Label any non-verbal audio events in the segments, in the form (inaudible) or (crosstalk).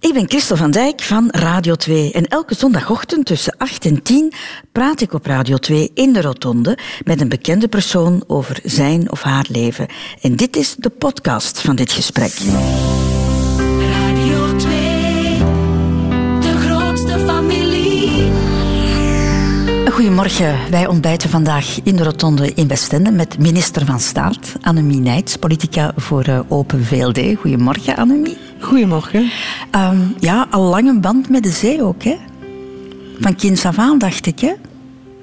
Ik ben Christel van Dijk van Radio 2 en elke zondagochtend tussen 8 en 10 praat ik op Radio 2 in de Rotonde met een bekende persoon over zijn of haar leven. En dit is de podcast van dit gesprek. Radio 2, de grootste familie. Goedemorgen, wij ontbijten vandaag in de Rotonde in Westende met minister van Staat, Annemie Nijts, politica voor eh, Open VLD. Goedemorgen, Annemie. Goedemorgen. Ehm, ja, al lang een band met de zee ook, hè? Van kinds af aan, dacht ik, hè?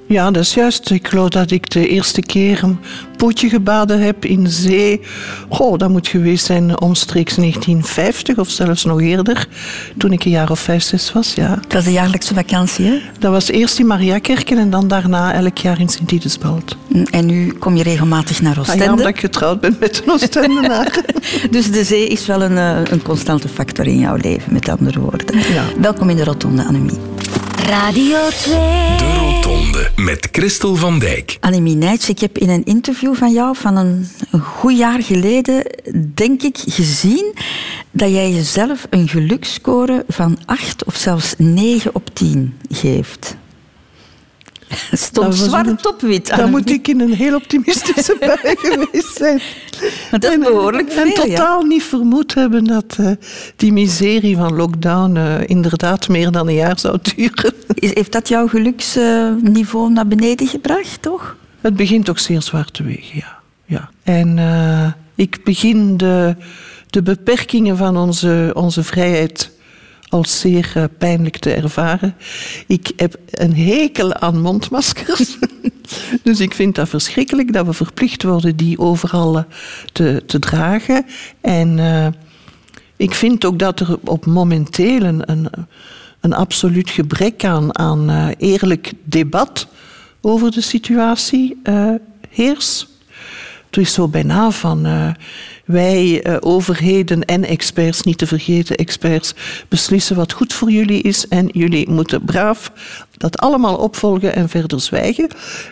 Ja, dat is juist. Ik geloof dat ik de eerste keer een potje gebaden heb in de zee. Goh, dat moet geweest zijn omstreeks 1950 of zelfs nog eerder. Toen ik een jaar of vijf, zes was, ja. Het was de jaarlijkse vakantie, hè? Dat was eerst in Mariakerken en dan daarna elk jaar in Sint-Idesbald. En nu kom je regelmatig naar Ah, Oostende. ja, omdat ik getrouwd ben met een Oostendenaar. (laughs) Dus de zee is wel een, eh, een constante factor in jouw leven, met andere woorden. Ja. Welkom in de Rotonde, Annemie. Radio 2. De Rotonde met Christel van Dijk. Annemie Nijts, ik heb in een interview van jou van een, een goed jaar geleden, denk ik, gezien dat jij jezelf een geluksscore van 8 of zelfs 9 op 10 geeft. (laughs) Stond zwart op wit. Dan moet ik in een heel optimistische (laughs) bui geweest zijn. Dat is behoorlijk en veel, ja. totaal niet vermoed hebben dat eh, die miserie van lockdown eh, inderdaad meer dan een jaar zou duren. Is- Heeft dat jouw geluksniveau naar beneden gebracht, toch? Het begint toch zeer zwaar te wegen, ja. ja. En eh, ik begin de, de beperkingen van onze, onze vrijheid als zeer eh, pijnlijk te ervaren. Ik heb een hekel aan mondmaskers. (laughs) dus ik vind dat verschrikkelijk dat we verplicht worden die overal eh, te, te dragen. En eh, ik vind ook dat er op momenteel een, een, absoluut gebrek aan, aan eerlijk debat over de situatie heerst. Het is zo bijna van eh, wij eh, overheden en experts, niet te vergeten experts, beslissen wat goed voor jullie is en jullie moeten braaf dat allemaal opvolgen en verder zwijgen.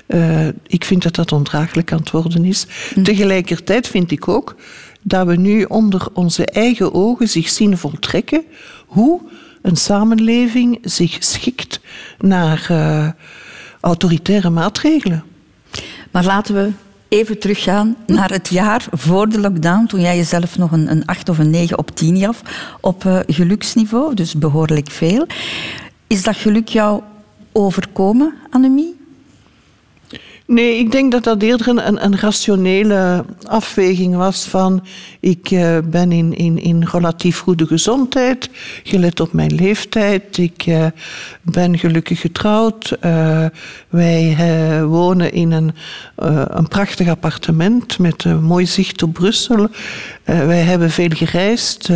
Eh, ik vind dat dat ondraaglijk aan het worden is. Tegelijkertijd vind ik ook dat we nu onder onze eigen ogen zich zien voltrekken hoe een samenleving zich schikt naar autoritaire maatregelen. Maar laten we even teruggaan naar het jaar voor de lockdown, toen jij jezelf nog een, een 8 of een 9 op 10 gaf op eh, geluksniveau, dus behoorlijk veel. Is dat geluk jou overkomen, Annemie? Nee, ik denk dat dat eerder een, een, rationele afweging was van ik eh, ben in, in, in relatief goede gezondheid, gelet op mijn leeftijd, ik eh, ben gelukkig getrouwd, eh, wij wonen in een, een prachtig appartement met een mooi zicht op Brussel, wij hebben veel gereisd,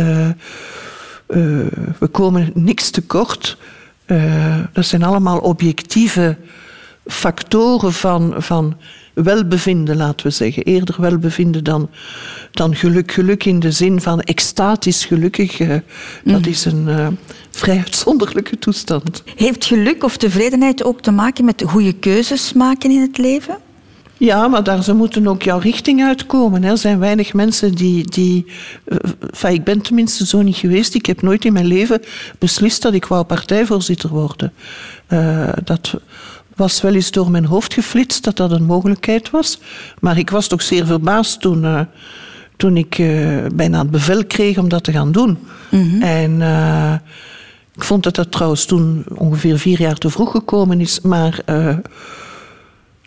we komen niks tekort. Dat zijn allemaal objectieve factoren van, van welbevinden, laten we zeggen. Eerder welbevinden dan, dan geluk. Geluk in de zin van extatisch gelukkig. eh, dat is een eh, vrij uitzonderlijke toestand. Heeft geluk of tevredenheid ook te maken met goede keuzes maken in het leven? Ja, maar daar ze moeten ook jouw richting uitkomen. hè. Er zijn weinig mensen die... die eh, ik ben tenminste zo niet geweest. Ik heb nooit in mijn leven beslist dat ik wou partijvoorzitter worden. Dat was wel eens door mijn hoofd geflitst dat dat een mogelijkheid was. Maar ik was toch zeer verbaasd toen, eh, toen ik eh, bijna het bevel kreeg om dat te gaan doen. En... eh, ik vond dat dat trouwens toen ongeveer vier jaar te vroeg gekomen is. Maar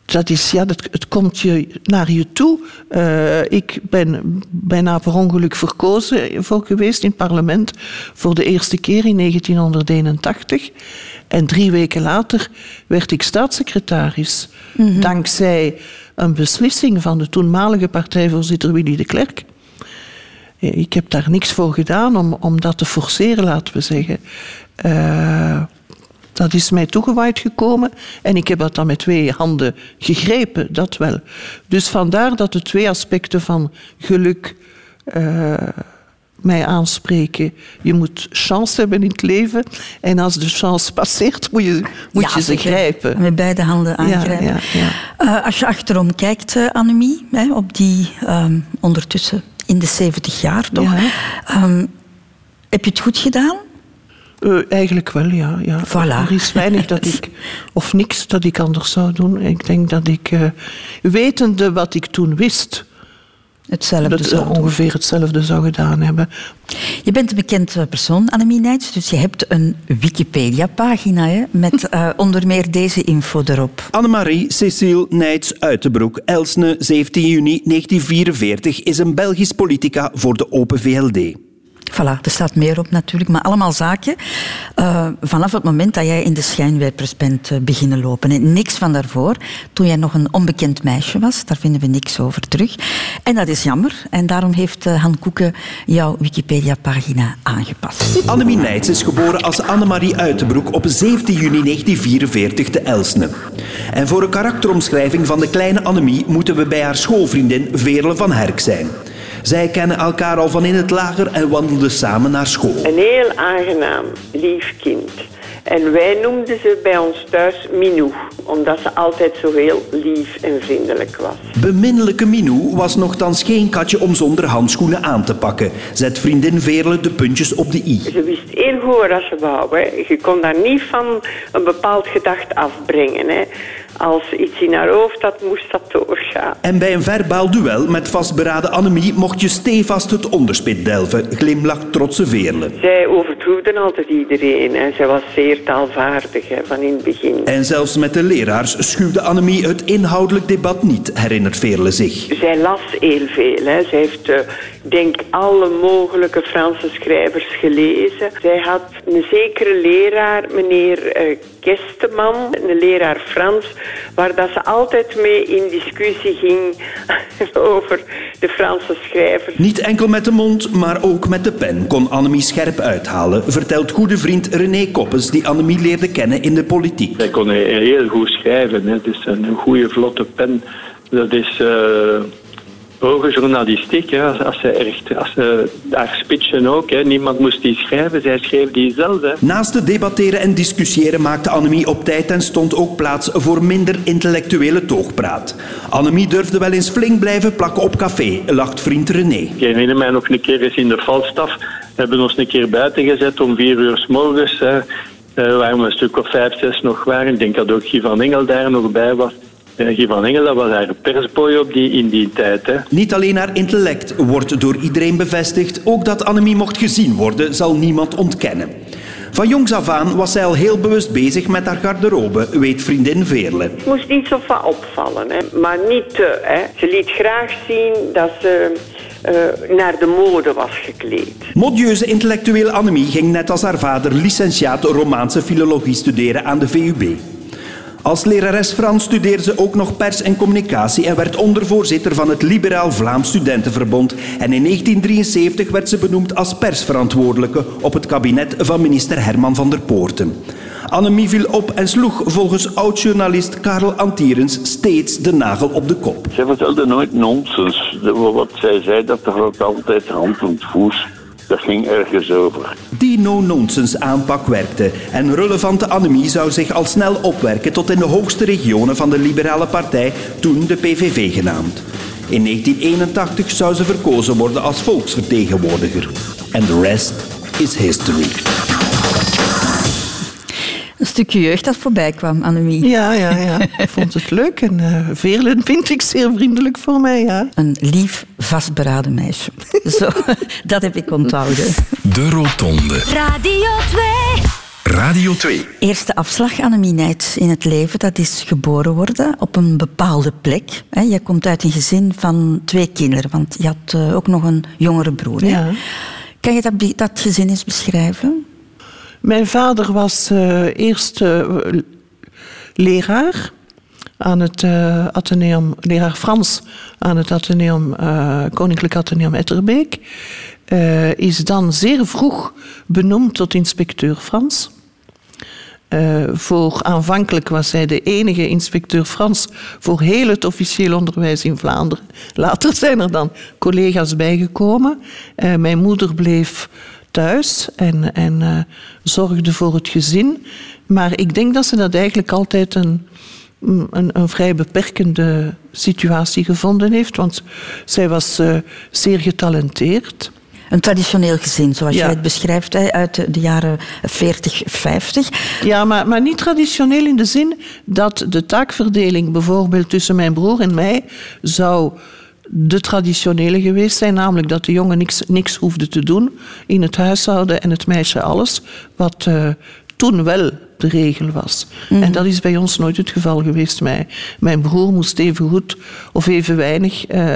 dat is, ja, dat, het komt je naar je toe. Eh, ik ben bijna per ongeluk verkozen voor geweest in het parlement voor de eerste keer in 1981. En drie weken later werd ik staatssecretaris. Dankzij een beslissing van de toenmalige partijvoorzitter Willy de Klerk. Eh, Ik heb daar niks voor gedaan om, om dat te forceren, laten we zeggen. Eh, dat is mij toegewaaid gekomen en ik heb dat dan met twee handen gegrepen, dat wel. Dus vandaar dat de twee aspecten van geluk eh, mij aanspreken. Je moet chance hebben in het leven en als de chance passeert, moet je, moet Ja, je ze grijpen. Met beide handen aangrijpen. ja, ja. Eh, als je achterom kijkt, eh, Annemie, hè, op die ehm, ondertussen in de 70 jaar toch, ehm, heb je het goed gedaan? Eh, eigenlijk wel, ja. ja. Voilà. Er is weinig dat ik, (laughs) of niks dat ik anders zou doen. Ik denk dat ik, eh, wetende wat ik toen wist, Hetzelfde. dat ongeveer hetzelfde zou gedaan hebben. Je bent een bekend eh, persoon, Annemie Nijts, dus je hebt een Wikipedia-pagina hè, met (laughs) eh, onder meer deze info erop. Annemarie Cecile Nijts Uitenbroek, Elsne, 17 juni 1944, is een Belgisch politica voor de Open VLD. Voilà, er staat meer op natuurlijk, maar allemaal zaken eh, vanaf het moment dat jij in de schijnwerpers bent eh, beginnen lopen. En niks van daarvoor, toen jij nog een onbekend meisje was, daar vinden we niks over terug. En dat is jammer, en daarom heeft eh, Han Koeken jouw Wikipedia-pagina aangepast. Annemie Nijts is geboren als Annemarie Uitenbroek op 17 juni 1944 te Elsne. En voor een karakteromschrijving van de kleine Annemie moeten we bij haar schoolvriendin Veerle van Herk zijn. Zij kennen elkaar al van in het lager en wandelden samen naar school. Een heel aangenaam, lief kind. En wij noemden ze bij ons thuis Minou, omdat ze altijd zo heel lief en vriendelijk was. Beminnelijke Minou was nogthans geen katje om zonder handschoenen aan te pakken. Zet vriendin Veerle de puntjes op de i. Ze wist heel goed wat ze wou. Hè. Je kon daar niet van een bepaald gedacht afbrengen. Hè. Als iets in haar hoofd had, moest dat doorgaan. En bij een verbaal duel met vastberaden Annemie mocht je stevast het onderspit delven, glimlacht trotse Veerle. Zij overtroefde altijd iedereen. En zij was zeer taalvaardig hè, van in het begin. En zelfs met de leraars schuwde Annemie het inhoudelijk debat niet, herinnert Veerle zich. Zij las heel veel. Hè. Zij heeft, eh, ik denk, alle mogelijke Franse schrijvers gelezen. Zij had een zekere leraar, meneer eh Kesteman, een leraar Frans, waar dat ze altijd mee in discussie ging (laughs) over de Franse schrijvers. Niet enkel met de mond, maar ook met de pen kon Annemie scherp uithalen, vertelt goede vriend René Koppes, die Annemie leerde kennen in de politiek. Zij kon heel goed schrijven. Hè. Dus een goede, vlotte pen. Dat is eh hoge journalistiek. Hè. Als, als ze echt, als ze daar spitsen ook. Hè. Niemand moest die schrijven. Zij schreef die zelf. Hè. Naast het debatteren en discussiëren maakte Annemie op tijd en stond ook plaats voor minder intellectuele toogpraat. Annemie durfde wel eens flink blijven plakken op café, lacht vriend René. Ik herinner mij nog een keer eens in de Falstaf. hebben ons een keer buiten gezet om vier uur s morgens. Hè. Eh, waar we een stuk of vijf, zes nog waren. Ik denk dat ook Guy van Engel daar nog bij was. Guy van Engel dat was haar persboy op die, in die tijd. Hè. Niet alleen haar intellect wordt door iedereen bevestigd, ook dat Annemie mocht gezien worden, zal niemand ontkennen. Van jongs af aan was zij al heel bewust bezig met haar garderobe, weet vriendin Veerle. Het moest niet zo van opvallen, hè. maar niet te. Hè. Ze liet graag zien dat ze eh, naar de mode was gekleed. Modieuze intellectueel Annemie ging net als haar vader licentiaat Romaanse filologie studeren aan de VUB. Als lerares Frans studeerde ze ook nog pers en communicatie en werd ondervoorzitter van het Liberaal Vlaams Studentenverbond. En in 1973 werd ze benoemd als persverantwoordelijke op het kabinet van minister Herman van der Poorten. Annemie viel op en sloeg volgens oud-journalist Karel Antierens steeds de nagel op de kop. Zij vertelde nooit nonsens. Wat zij zei, dat er altijd hand en voet. Dat ging ergens over. Die no-nonsense aanpak werkte en relevante Annemie zou zich al snel opwerken tot in de hoogste regionen van de liberale partij, toen de PVV genaamd. In 1981 zou ze verkozen worden als volksvertegenwoordiger. En de rest is history. Stukje jeugd dat voorbij kwam, Annemie. Ja, ja, ja. Ik vond het leuk. En eh Veerle vind ik zeer vriendelijk voor mij, ja. Een lief, vastberaden meisje. (laughs) Zo, dat heb ik onthouden. De Rotonde. Radio 2. Radio 2. Eerste afslag, Annemie Nijts, in het leven, dat is geboren worden op een bepaalde plek. Hè, Jij komt uit een gezin van twee kinderen, want je had eh, ook nog een jongere broer. Ja. Kan je dat, dat gezin eens beschrijven? Mijn vader was eh, eerst eh, leraar aan het Atheneum, leraar Frans aan het Atheneum, Koninklijk Atheneum Etterbeek. Is dan zeer vroeg benoemd tot inspecteur Frans. Voor aanvankelijk was hij de enige inspecteur Frans voor heel het officieel onderwijs in Vlaanderen. Later zijn er dan collega's bijgekomen. Mijn moeder bleef thuis en, en eh, zorgde voor het gezin. Maar ik denk dat ze dat eigenlijk altijd een, een, een vrij beperkende situatie gevonden heeft, want zij was eh, zeer getalenteerd. Een traditioneel gezin, zoals Ja. jij het beschrijft, uit de, de jaren 40, 50. Ja, maar, maar niet traditioneel in de zin dat de taakverdeling bijvoorbeeld tussen mijn broer en mij zou de traditionele geweest zijn, namelijk dat de jongen niks, niks hoefde te doen in het huishouden en het meisje alles, wat eh, toen wel de regel was. En dat is bij ons nooit het geval geweest. Mijn, mijn broer moest even goed of even weinig eh,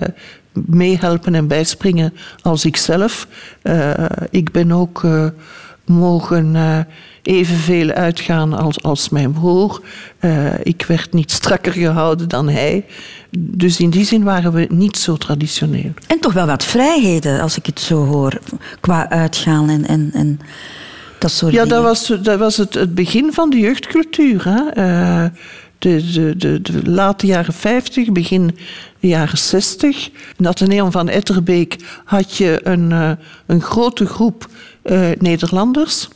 meehelpen en bijspringen als ikzelf. Eh ik ben ook mogen evenveel uitgaan als, als mijn broer. Ik werd niet strakker gehouden dan hij. Dus in die zin waren we niet zo traditioneel. En toch wel wat vrijheden, als ik het zo hoor, qua uitgaan en, en, en dat soort Ja, dingen. dat was, dat was het, het begin van de jeugdcultuur. Hè? Eh, de, de, de, de late jaren 50, begin de jaren 60. In Atheneum van Etterbeek had je een, eh, een grote groep eh, Nederlanders.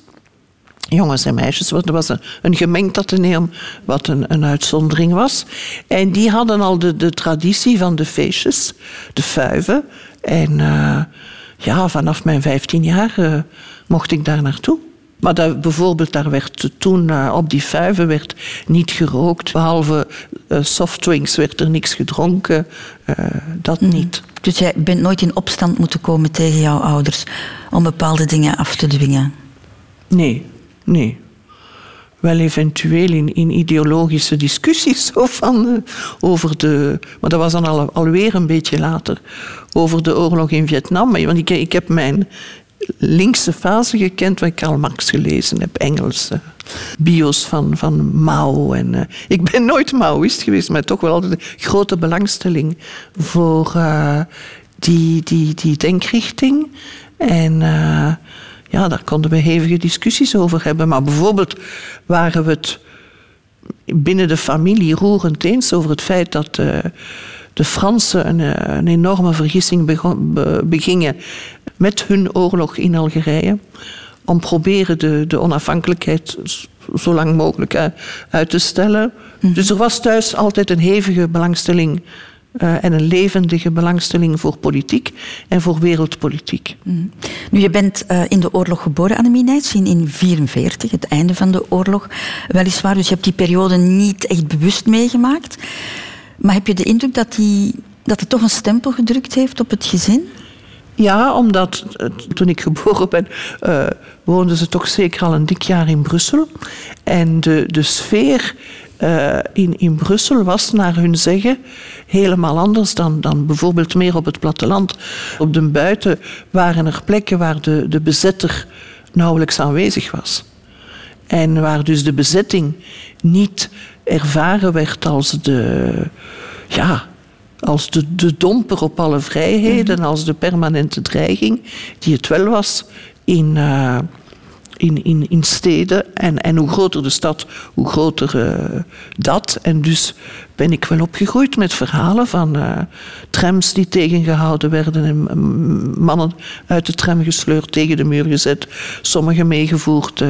Jongens en meisjes, want er was een, een gemengd ateneum wat een, een uitzondering was. En die hadden al de, de traditie van de feestjes, de fuiven. En eh, ja, vanaf mijn 15 jaar eh, mocht ik daar naartoe. Maar daar, bijvoorbeeld, daar werd toen eh, op die fuiven werd niet gerookt. Behalve eh, softdrinks werd er niks gedronken. dat niet. Dus jij bent nooit in opstand moeten komen tegen jouw ouders om bepaalde dingen af te dwingen. Nee, nee. Wel eventueel in, in ideologische discussies (laughs) van, eh, over de... Maar dat was dan al, alweer een beetje later. Over de oorlog in Vietnam. Want ik, ik heb mijn linkse fase gekend, waar ik Karl Marx gelezen heb. Engelse bio's van, van Mao. En, eh, ik ben nooit Maoïst geweest, maar toch wel altijd een grote belangstelling voor eh, die, die, die denkrichting. En... ja, daar konden we hevige discussies over hebben. Maar bijvoorbeeld waren we het binnen de familie roerend eens over het feit dat eh, de Fransen een, eh, een enorme vergissing begon- be- begingen met hun oorlog in Algerije. Om proberen de, de onafhankelijkheid zo lang mogelijk eh, uit te stellen. Dus er was thuis altijd een hevige belangstelling eh, en een levendige belangstelling voor politiek en voor wereldpolitiek. Nu, je bent eh, in de oorlog geboren, Annemie Nijts, in 1944, het einde van de oorlog. Weliswaar, dus je hebt die periode niet echt bewust meegemaakt. Maar heb je de indruk dat, die, dat het toch een stempel gedrukt heeft op het gezin? Ja, omdat eh, toen ik geboren ben, eh, woonden ze toch zeker al een dik jaar in Brussel. En de, de sfeer eh, in, in Brussel was, naar hun zeggen, helemaal anders dan, dan bijvoorbeeld meer op het platteland. Op de buiten waren er plekken waar de, de bezetter nauwelijks aanwezig was. En waar dus de bezetting niet ervaren werd als de, ja, als de, de domper op alle vrijheden, als de permanente dreiging, die het wel was in, eh, in, in, in steden. En, en hoe groter de stad, hoe groter eh, dat. En dus ben ik wel opgegroeid met verhalen van eh, trams die tegengehouden werden en mm, mannen uit de tram gesleurd, tegen de muur gezet, sommigen meegevoerd, eh,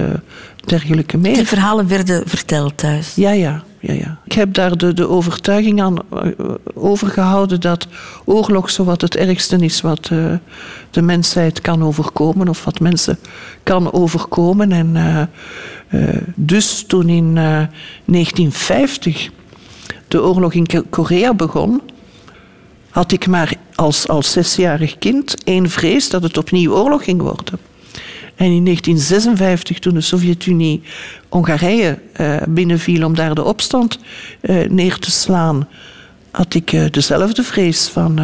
dergelijke meer. Die verhalen werden verteld thuis. Ja, ja, ja, ja. Ik heb daar de, overtuiging aan eh, overgehouden dat oorlog zowat het ergste is wat eh, de mensheid kan overkomen of wat mensen kan overkomen. En eh, dus toen in eh, 1950 de oorlog in Ko- Korea begon, had ik maar als, als zesjarig kind één vrees dat het opnieuw oorlog ging worden. En in 1956, toen de Sovjet-Unie Hongarije eh, binnenviel om daar de opstand eh, neer te slaan, had ik eh, dezelfde vrees van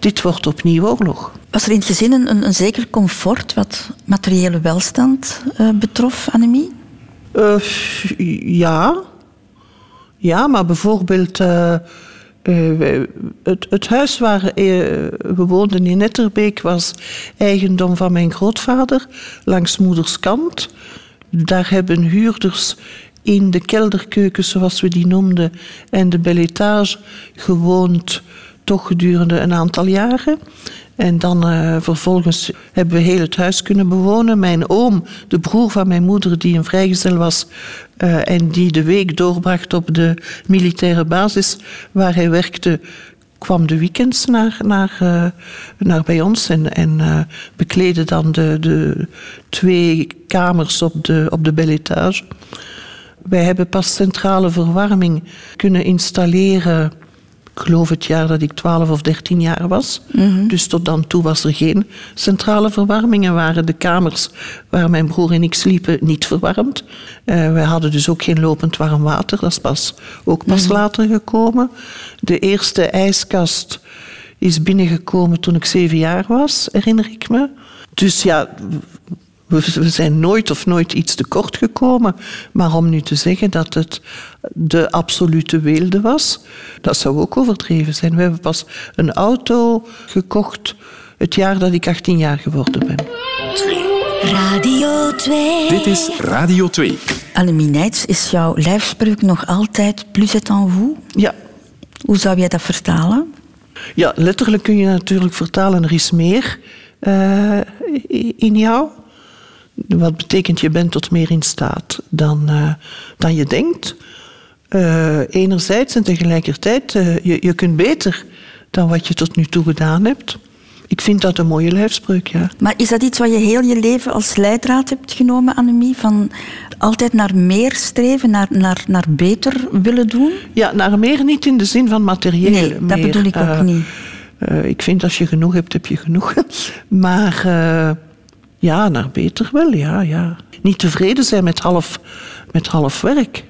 dit wordt opnieuw oorlog. Was er in het gezin een, een, zeker comfort wat materiële welstand betrof, Annemie? Ja. Ja, maar bijvoorbeeld eh, eh, het, het huis waar eh, we woonden in Netterbeek was eigendom van mijn grootvader langs moeders kant. Daar hebben huurders in de kelderkeuken, zoals we die noemden, en de bel étage gewoond, toch gedurende een aantal jaren. En dan eh, vervolgens hebben we heel het huis kunnen bewonen. Mijn oom, de broer van mijn moeder, die een vrijgezel was eh, en die de week doorbracht op de militaire basis waar hij werkte, kwam de weekends naar, naar, eh, naar bij ons en, en bekleedde dan de, de twee kamers op de, op de bel. Wij hebben pas centrale verwarming kunnen installeren. Ik geloof het jaar dat ik 12 of 13 jaar was. Dus tot dan toe was er geen centrale verwarming. En waren de kamers waar mijn broer en ik sliepen niet verwarmd. Eh wij hadden dus ook geen lopend warm water. Dat is pas, ook pas later gekomen. De eerste ijskast is binnengekomen toen ik zeven jaar was, herinner ik me. Dus ja, we, we zijn nooit of nooit iets tekort gekomen. Maar om nu te zeggen dat het de absolute weelde was, dat zou ook overdreven zijn. We hebben pas een auto gekocht het jaar dat ik 18 jaar geworden ben. Radio 2. Dit is Radio 2. Annemie Nijts, is jouw lijfspreuk nog altijd plus est en vous? Ja, Hoe zou jij dat vertalen? ja letterlijk kun je natuurlijk vertalen, er is meer eh, in jou. Wat betekent je bent tot meer in staat dan, eh, dan je denkt. Eh, enerzijds en tegelijkertijd, eh, je, je kunt beter dan wat je tot nu toe gedaan hebt. Ik vind dat een mooie lijfspreuk, ja. Maar is dat iets wat je heel je leven als leidraad hebt genomen, Annemie? Van altijd naar meer streven, naar, naar, naar beter willen doen? Ja, naar meer niet in de zin van materieel. Nee, dat bedoel ik ook niet. ik vind als je genoeg hebt, heb je genoeg. (laughs) maar ja, naar beter wel, ja, ja. Niet tevreden zijn met half, met half werk.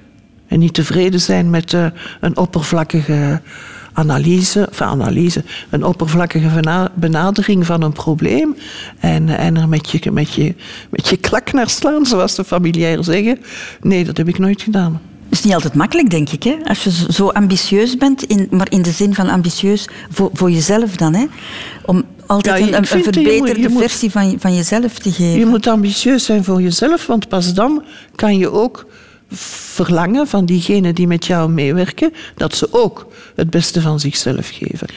En niet tevreden zijn met eh, een oppervlakkige analyse, enfin analyse, een oppervlakkige benadering van een probleem. En, en er met je, met, je, met je klak naar slaan, zoals de familiair zeggen. Nee, dat heb ik nooit gedaan. Het is niet altijd makkelijk, denk ik, hè? als je zo ambitieus bent, in, maar in de zin van ambitieus voor, voor jezelf dan. Hè? Om altijd Ja, een, je verbeterde moet- je moet- versie van, van jezelf te geven. Je moet ambitieus zijn voor jezelf, want pas dan kan je ook verlangen van diegenen die met jou meewerken, dat ze ook het beste van zichzelf geven.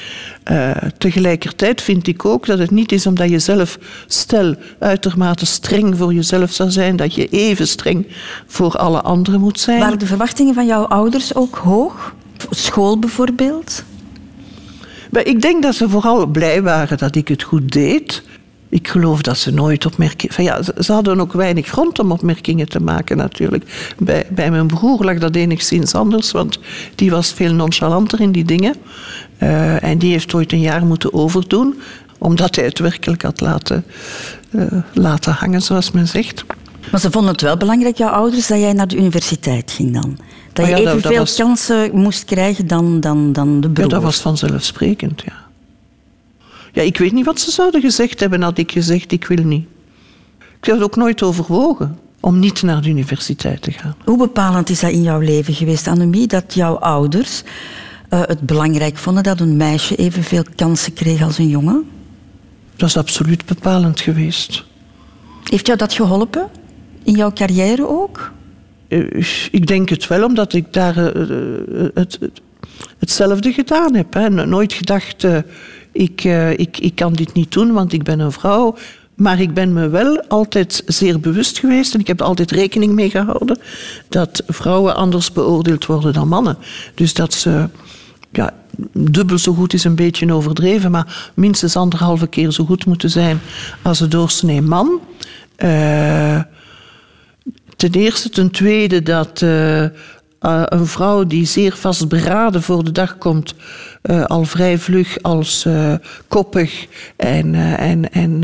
Eh, tegelijkertijd vind ik ook dat het niet is omdat je zelf, stel, uitermate streng voor jezelf zou zijn, dat je even streng voor alle anderen moet zijn. Waren de verwachtingen van jouw ouders ook hoog? School bijvoorbeeld? Maar ik denk dat ze vooral blij waren dat ik het goed deed. Ik geloof dat ze nooit opmerkingen... Ja, ze- ze hadden ook weinig grond om opmerkingen te maken natuurlijk. Bij, bij mijn broer lag dat enigszins anders, want die was veel nonchalanter in die dingen. Eh, en die heeft ooit een jaar moeten overdoen, omdat hij het werkelijk had laten, eh, laten hangen, zoals men zegt. Maar ze vonden het wel belangrijk, jouw ouders, dat jij naar de universiteit ging dan. Dat je ja, dat- dat evenveel was- kansen moest krijgen dan, dan, dan de Ja, broer. dat was vanzelfsprekend, ja. Ja, ik weet niet wat ze zouden gezegd hebben had ik gezegd, ik wil niet. Ik heb het ook nooit overwogen om niet naar de universiteit te gaan. Hoe bepalend is dat in jouw leven geweest, Annemie, dat jouw ouders eh, het belangrijk vonden dat een meisje evenveel kansen kreeg als een jongen? Dat is absoluut bepalend geweest. Heeft jou dat geholpen? In jouw carrière ook? Eh, Ik denk het wel, omdat ik daar eh, eh, het, het- hetzelfde gedaan heb. Hè. No- Nooit gedacht, ik, ik, ik kan dit niet doen, want ik ben een vrouw. Maar ik ben me wel altijd zeer bewust geweest, en ik heb er altijd rekening mee gehouden, dat vrouwen anders beoordeeld worden dan mannen. Dus dat ze ja, dubbel zo goed is een beetje overdreven, maar minstens anderhalve keer zo goed moeten zijn als een doorsnee man. Eh, Ten eerste. Ten tweede dat eh, eh, een vrouw die zeer vastberaden voor de dag komt, eh, al vrij vlug als koppig en, en, en,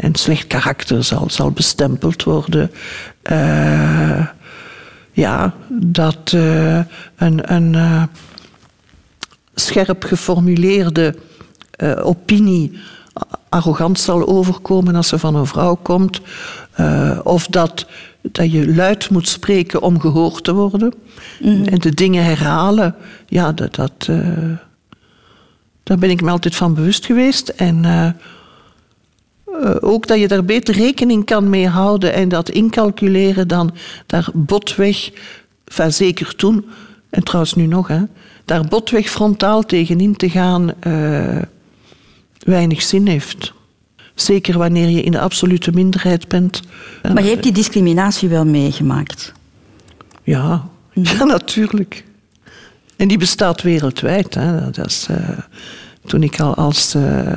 en, slecht karakter zal, zal bestempeld worden. Ja, dat een, een scherp geformuleerde opinie arrogant zal overkomen als ze van een vrouw komt. Eh, of dat, dat je luid moet spreken om gehoord te worden. En de dingen herhalen. Ja, dat, dat, eh, daar ben ik me altijd van bewust geweest. En eh, ook dat je daar beter rekening kan mee houden en dat incalculeren dan daar botweg, enfin, zeker toen, en trouwens nu nog, hè, daar botweg frontaal tegenin te gaan, weinig zin heeft. Zeker wanneer je in de absolute minderheid bent. Maar je hebt die discriminatie wel meegemaakt. Ja, ja natuurlijk. En die bestaat wereldwijd. Hè. Dat is, eh, toen ik al als eh,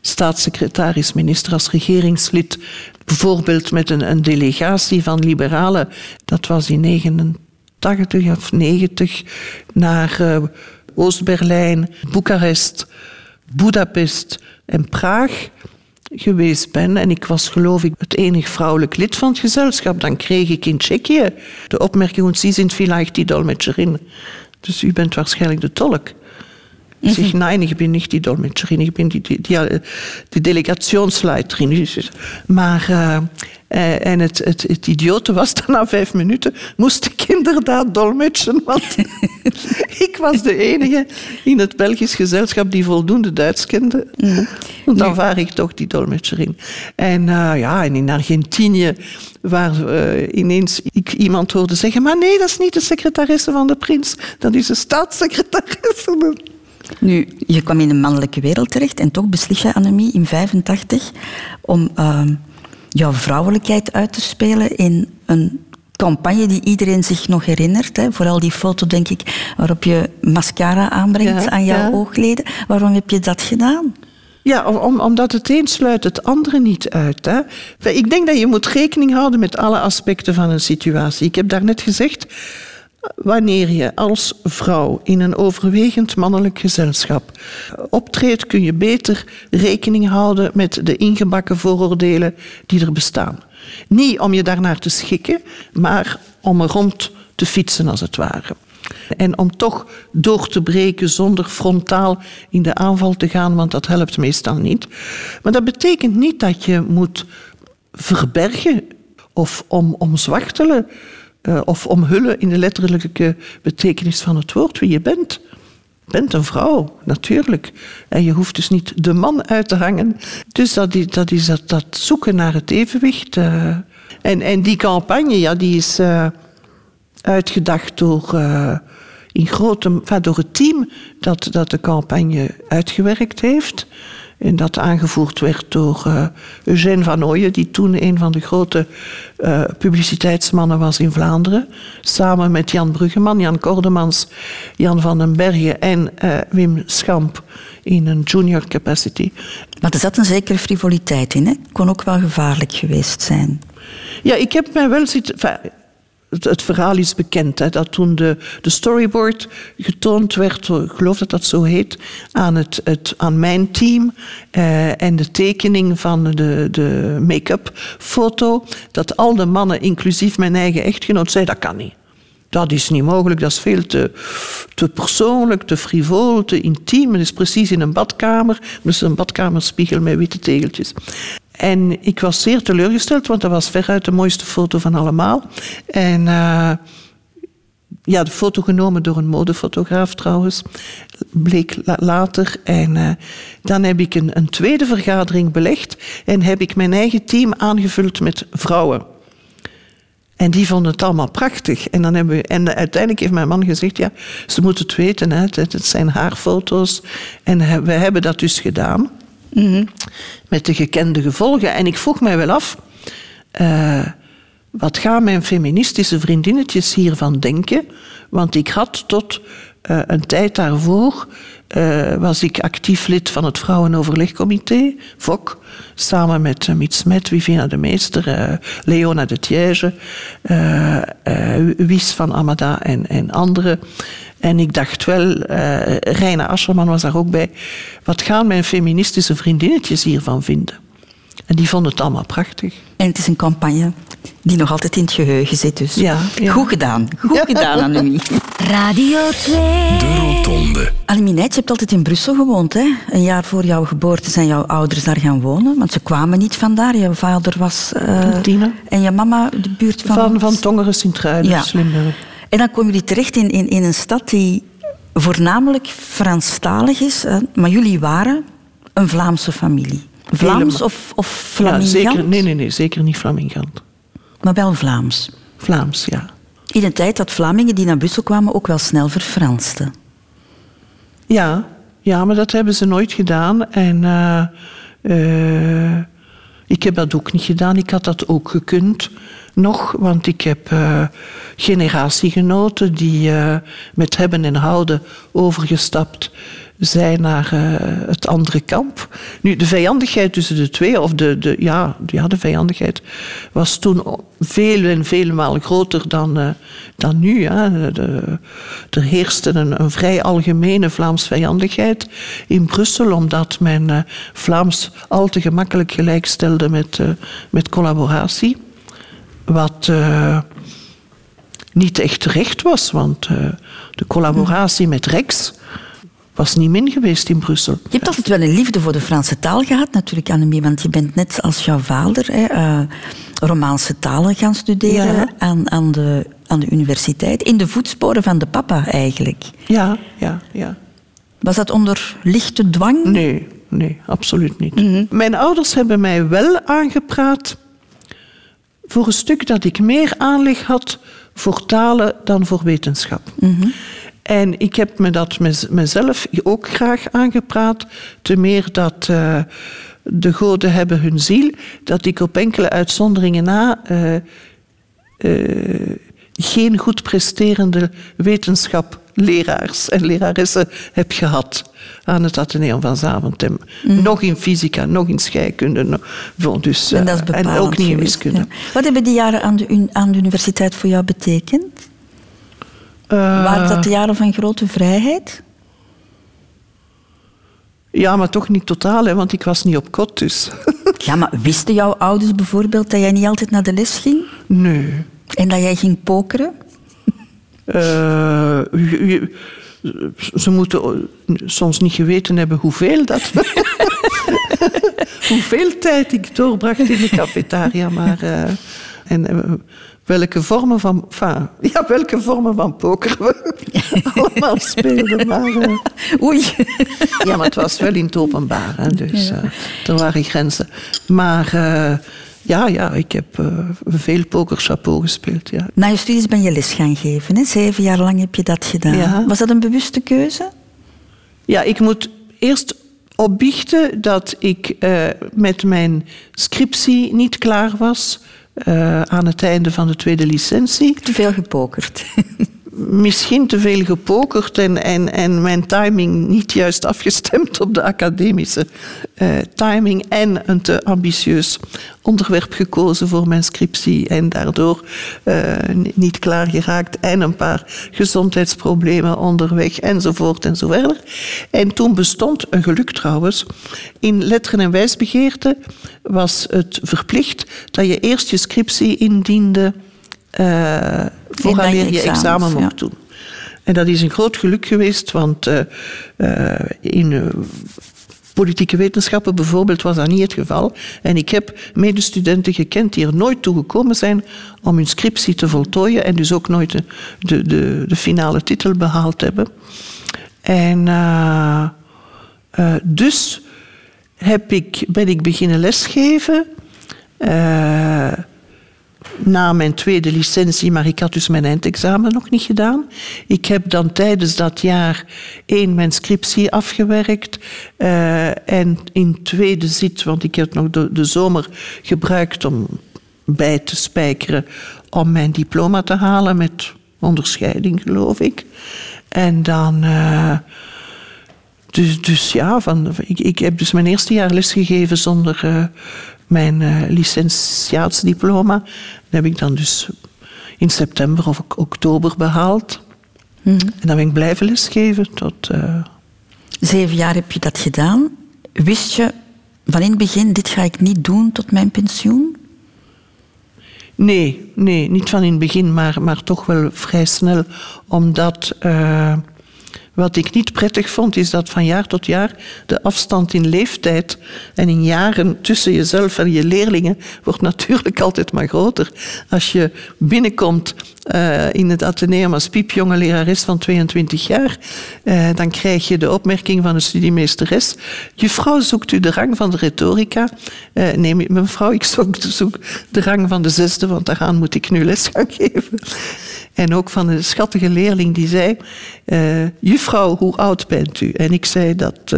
staatssecretaris, minister, als regeringslid, bijvoorbeeld met een, een delegatie van liberalen, dat was in 89 of 90, naar eh, Oost-Berlijn, Boekarest, Budapest en Praag geweest ben en ik was geloof ik het enig vrouwelijk lid van het gezelschap, dan kreeg ik in Tsjechië de opmerking, und Sie sind vielleicht die Dolmetscherin. Dus u bent waarschijnlijk de tolk. Zeg, nee, ik ben niet die Dolmetscherin, ik ben die, die, die, eh, die delegationsleiterin. Dus, Maar, eh, eh, en het, het, het idiote was, dat na vijf minuten moest ik inderdaad dolmetschen, want (laughs) ik was de enige in het Belgisch gezelschap die voldoende Duits kende. Want dan vaar ik toch die dolmetscherin. En ja, en in Argentinië, waar eh, ineens ik iemand hoorde zeggen, maar nee, dat is niet de secretaresse van de prins, dat is de staatssecretaresse. Nu, je kwam in een mannelijke wereld terecht en toch beslis je, Annemie, in 85 om ehm, jouw vrouwelijkheid uit te spelen in een campagne die iedereen zich nog herinnert. Hè. Vooral die foto, denk ik, waarop je mascara aanbrengt Ja, aan jouw ja. oogleden. Waarom heb je dat gedaan? Ja, om- om, omdat het een sluit het andere niet uit. Hè. Ik denk dat je moet rekening houden met alle aspecten van een situatie. Ik heb daarnet gezegd, wanneer je als vrouw in een overwegend mannelijk gezelschap optreedt, kun je beter rekening houden met de ingebakken vooroordelen die er bestaan. Niet om je daarnaar te schikken, maar om er rond te fietsen als het ware. En om toch door te breken zonder frontaal in de aanval te gaan, want dat helpt meestal niet. Maar dat betekent niet dat je moet verbergen of om, omzwachtelen eh, of omhullen in de letterlijke betekenis van het woord wie je bent. Je bent een vrouw, natuurlijk. En je hoeft dus niet de man uit te hangen. Dus dat is dat, is dat, dat zoeken naar het evenwicht. eh. En, en die campagne, ja, die is eh, uitgedacht door, in grote, enfin, door het team dat, dat de campagne uitgewerkt heeft. En dat aangevoerd werd door eh, Eugène Van Ooyen, die toen een van de grote eh, publiciteitsmannen was in Vlaanderen. Samen met Jan Bruggeman, Jan Kordemans, Jan van den Bergen en eh, Wim Schamp in een junior capacity. Maar er zat een zekere frivoliteit in. Hè? Kon ook wel gevaarlijk geweest zijn. Ja, ik heb mij wel zitten... het, verhaal is bekend, hè, dat toen de, de storyboard getoond werd, ik geloof dat dat zo heet, aan, het, het, aan mijn team eh, en de tekening van de, de make-up foto, dat al de mannen, inclusief mijn eigen echtgenoot, zeiden dat kan niet. Dat is niet mogelijk, dat is veel te, te persoonlijk, te frivol, te intiem. Het is precies in een badkamer, dus een badkamerspiegel met witte tegeltjes. En ik was zeer teleurgesteld, want dat was veruit de mooiste foto van allemaal. En eh, ja, de foto genomen door een modefotograaf trouwens, bleek la- later. En eh, dan heb ik een, een tweede vergadering belegd en heb ik mijn eigen team aangevuld met vrouwen. En die vonden het allemaal prachtig. En, dan hebben we, en uiteindelijk heeft mijn man gezegd, ja, ze moeten het weten, hè, het, het zijn haar foto's. En we hebben dat dus gedaan. Met de gekende gevolgen. En ik vroeg mij wel af, eh, wat gaan mijn feministische vriendinnetjes hiervan denken? Want ik had tot eh, een tijd daarvoor, eh, was ik actief lid van het Vrouwenoverlegcomité, VOC, samen met uh, Miet Smet, Vivina de Meester, Leona de Thiège, eh, Wies van Amada en, en anderen. En ik dacht wel, eh Reina Ascherman was daar ook bij, wat gaan mijn feministische vriendinnetjes hiervan vinden? En die vonden het allemaal prachtig. En het is een campagne die nog altijd in het geheugen zit. Dus Ja, ja. goed gedaan. Goed gedaan, Annemie. Radio 2. De Rotonde. Annemie Nijts, je hebt altijd in Brussel gewoond. Hè? Een jaar voor jouw geboorte zijn jouw ouders daar gaan wonen. Want ze kwamen niet vandaar. Jouw vader was... eh, Tienen. En je mama de buurt van... Van, van Tongeren, Sint-Truiden, Ja. Slimburg. En dan komen jullie terecht in, in, in een stad die voornamelijk Franstalig is. hè, Maar jullie waren een Vlaamse familie. Vlaams Helemaal. of, of Ja, Flamingant? zeker, nee, nee, nee, zeker niet Flamingant. Maar wel Vlaams. Vlaams, ja. In een tijd dat Vlamingen die naar Brussel kwamen ook wel snel verfransten. Ja, ja, maar dat hebben ze nooit gedaan. En eh, eh, ik heb dat ook niet gedaan. Ik had dat ook gekund. Nog, want ik heb eh, generatiegenoten die eh, met hebben en houden overgestapt zijn naar eh, het andere kamp. Nu, de vijandigheid tussen de twee, of de, de, ja, ja, de vijandigheid, was toen veel en vele malen groter dan, dan nu. Ja. De, er heerste een, een vrij algemene Vlaams vijandigheid in Brussel, omdat men Vlaams al te gemakkelijk gelijkstelde met, met collaboratie. Wat eh, niet echt terecht was, want eh, de collaboratie met Rex was niet min geweest in Brussel. Je hebt altijd wel een liefde voor de Franse taal gehad, natuurlijk, Annemie. Want je bent net als jouw vader hè, eh, Romaanse talen gaan studeren Ja. aan, aan, de, aan de universiteit. In de voetsporen van de papa, eigenlijk. Ja, ja, ja. Was dat onder lichte dwang? Nee, nee, absoluut niet. Mijn ouders hebben mij wel aangepraat voor een stuk dat ik meer aanleg had voor talen dan voor wetenschap. En ik heb me dat mez- mezelf ook graag aangepraat, te meer dat eh, de goden hebben hun ziel, dat ik op enkele uitzonderingen na eh, eh, geen goed presterende wetenschapleraars en leraressen heb gehad aan het Atheneum van Zaventem. Nog in fysica, nog in scheikunde. dus, en dat is eh, en ook niet in wiskunde. ja. Wat hebben die jaren aan de, aan de universiteit voor jou betekend? Eh, Waren dat de jaren van grote vrijheid? ja, maar toch niet totaal, hè, want ik was niet op kot dus. Ja, maar wisten jouw ouders bijvoorbeeld dat jij niet altijd naar de les ging? nee. En dat jij ging pokeren? Eh, ze moeten soms niet geweten hebben hoeveel dat. (laughs) hoeveel tijd ik doorbracht in de cafetaria, maar. eh, en eh, welke vormen van. Enfin, ja, welke vormen van poker we (laughs) allemaal speelden. Maar, Oei. ja, maar het was wel in het openbaar, hè, dus er waren grenzen. Maar. Ja, ja, ik heb eh, veel pokerchapeau gespeeld. Ja. Na je studies ben je les gaan geven. Hè? Zeven jaar lang heb je dat gedaan. Ja. Was dat een bewuste keuze? Ja, ik moet eerst opbiechten dat ik eh, met mijn scriptie niet klaar was eh, aan het einde van de tweede licentie. Te veel gepokerd. (laughs) Misschien te veel gepokerd en, en, en mijn timing niet juist afgestemd op de academische eh, timing en een te ambitieus onderwerp gekozen voor mijn scriptie en daardoor eh, ni- niet klaar geraakt en een paar gezondheidsproblemen onderweg enzovoort en zo verder. En toen bestond een geluk trouwens. In letteren en wijsbegeerte was het verplicht dat je eerst je scriptie indiende eh vooraleer je examen ja. mocht doen. En dat is een groot geluk geweest, want eh, eh, in politieke wetenschappen bijvoorbeeld was dat niet het geval. En ik heb medestudenten gekend die er nooit toe gekomen zijn om hun scriptie te voltooien en dus ook nooit de, de, de, de finale titel behaald hebben. En dus heb ik, ben ik beginnen lesgeven. Na mijn tweede licentie, maar ik had dus mijn eindexamen nog niet gedaan. Ik heb dan tijdens dat jaar één mijn scriptie afgewerkt eh, en in tweede zit, want ik heb nog de, de zomer gebruikt om bij te spijkeren om mijn diploma te halen met onderscheiding, geloof ik. En dan... eh, dus, dus ja, van, ik, ik heb dus mijn eerste jaar lesgegeven zonder eh, mijn eh, licentiaatsdiploma. Dat heb ik dan dus in september of ok- oktober behaald. En dan ben ik blijven lesgeven tot... eh, Zeven jaar heb je dat gedaan. Wist je van in het begin, dit ga ik niet doen tot mijn pensioen? Nee, nee, niet van in het begin, maar, maar toch wel vrij snel. Omdat eh, wat ik niet prettig vond, is dat van jaar tot jaar de afstand in leeftijd en in jaren tussen jezelf en je leerlingen wordt natuurlijk (laughs) altijd maar groter. Als je binnenkomt eh, in het ateneum als piepjonge lerares van 22 jaar, eh, dan krijg je de opmerking van de studiemeesteres. Juffrouw, zoekt u de rang van de retorica? Eh, nee, mevrouw, ik (laughs) zoek, de rang van de zesde, want daaraan moet ik nu les gaan geven. En ook van een schattige leerling die zei... juffrouw, hoe oud bent u? En ik zei, dat,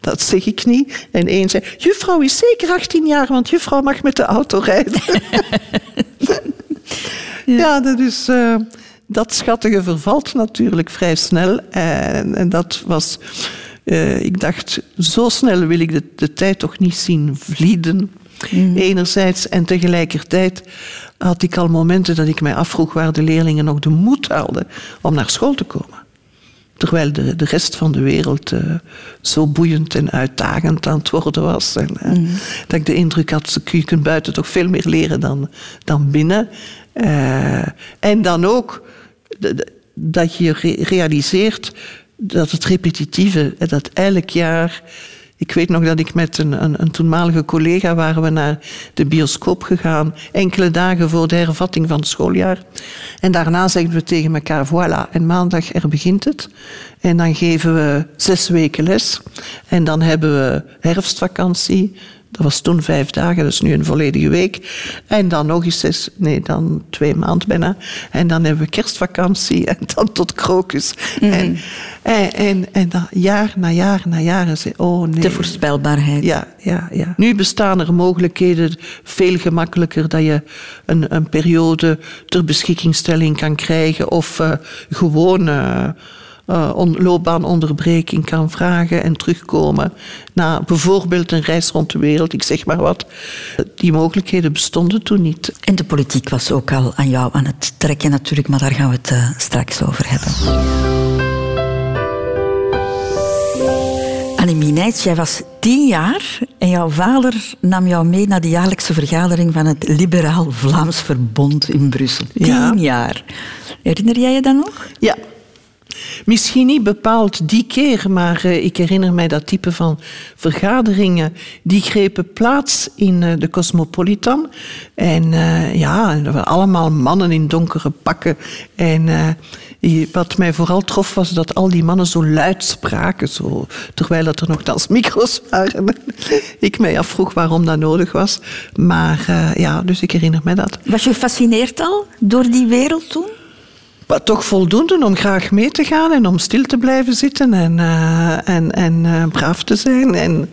dat zeg ik niet. En één zei, juffrouw is zeker 18 jaar, want juffrouw mag met de auto rijden. (laughs) (laughs) Ja, dat is... eh, dat schattige vervalt natuurlijk vrij snel. En, en dat was... eh, ik dacht, zo snel wil ik de, de tijd toch niet zien vlieden. Enerzijds. En tegelijkertijd had ik al momenten dat ik mij afvroeg waar de leerlingen nog de moed hadden om naar school te komen. Terwijl de, de rest van de wereld eh, zo boeiend en uitdagend aan het worden was. En, eh, Dat ik de indruk had, je kunt buiten toch veel meer leren dan, dan binnen. Eh, en dan ook dat je re- realiseert dat het repetitieve, eh, dat elk jaar... Ik weet nog dat ik met een, een, een toenmalige collega waren we naar de bioscoop gegaan, enkele dagen voor de hervatting van het schooljaar. En daarna zeggen we tegen elkaar, voilà, en maandag er begint het. En dan geven we zes weken les. En dan hebben we herfstvakantie. Dat was toen vijf dagen, dat is nu een volledige week. En dan nog eens zes, nee, dan twee maanden bijna. En dan hebben we kerstvakantie en dan tot krokus. En, en, en, en dan jaar na jaar na jaar. En ze, oh nee. De voorspelbaarheid. Ja, ja, ja. Nu bestaan er mogelijkheden veel gemakkelijker dat je een, een periode ter beschikkingstelling kan krijgen of eh, gewoon eh, on- loopbaanonderbreking kan vragen en terugkomen na bijvoorbeeld een reis rond de wereld, ik zeg maar wat. Die mogelijkheden bestonden toen niet. En de politiek was ook al aan jou aan het trekken natuurlijk, maar daar gaan we het eh, straks over hebben. Annemie Nijts, jij was tien jaar en jouw vader nam jou mee naar de jaarlijkse vergadering van het Liberaal Vlaams Verbond in Brussel. Tien Ja. jaar. Herinner jij je dat nog? Ja. Misschien niet bepaald die keer, maar eh, ik herinner mij dat type van vergaderingen. Die grepen plaats in eh, de Cosmopolitan. En eh, ja, allemaal mannen in donkere pakken. En wat mij vooral trof was dat al die mannen zo luid spraken. Zo, terwijl dat er nogthans micro's waren. (laughs) ik mij afvroeg waarom dat nodig was. Maar ja, dus ik herinner mij dat. Was je gefascineerd al door die wereld toen? Maar toch voldoende om graag mee te gaan en om stil te blijven zitten en, eh, en, en eh, braaf te zijn. En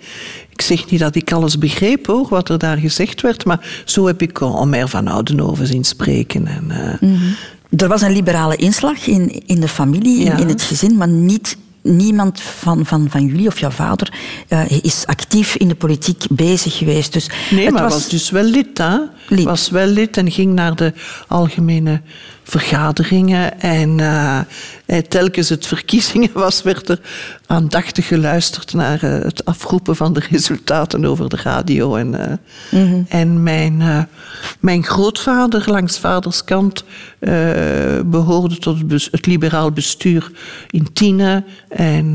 ik zeg niet dat ik alles begreep hoor, wat er daar gezegd werd, maar zo heb ik Omer van Oudenhoven zien spreken. En, eh, Er was een liberale inslag in, in de familie, in, Ja. in het gezin, maar niet, niemand van, van, van jullie of jouw vader is actief in de politiek bezig geweest. Dus Nee, het maar was... dus wel lid, hè? Lid. Was wel lid en ging naar de algemene vergaderingen. En eh, telkens het verkiezingen was, werd er aandachtig geluisterd naar eh, het afroepen van de resultaten over de radio. En, eh, en mijn, eh, mijn grootvader, langs vaders kant, eh, behoorde tot het, liberaal bestuur in Tiene. En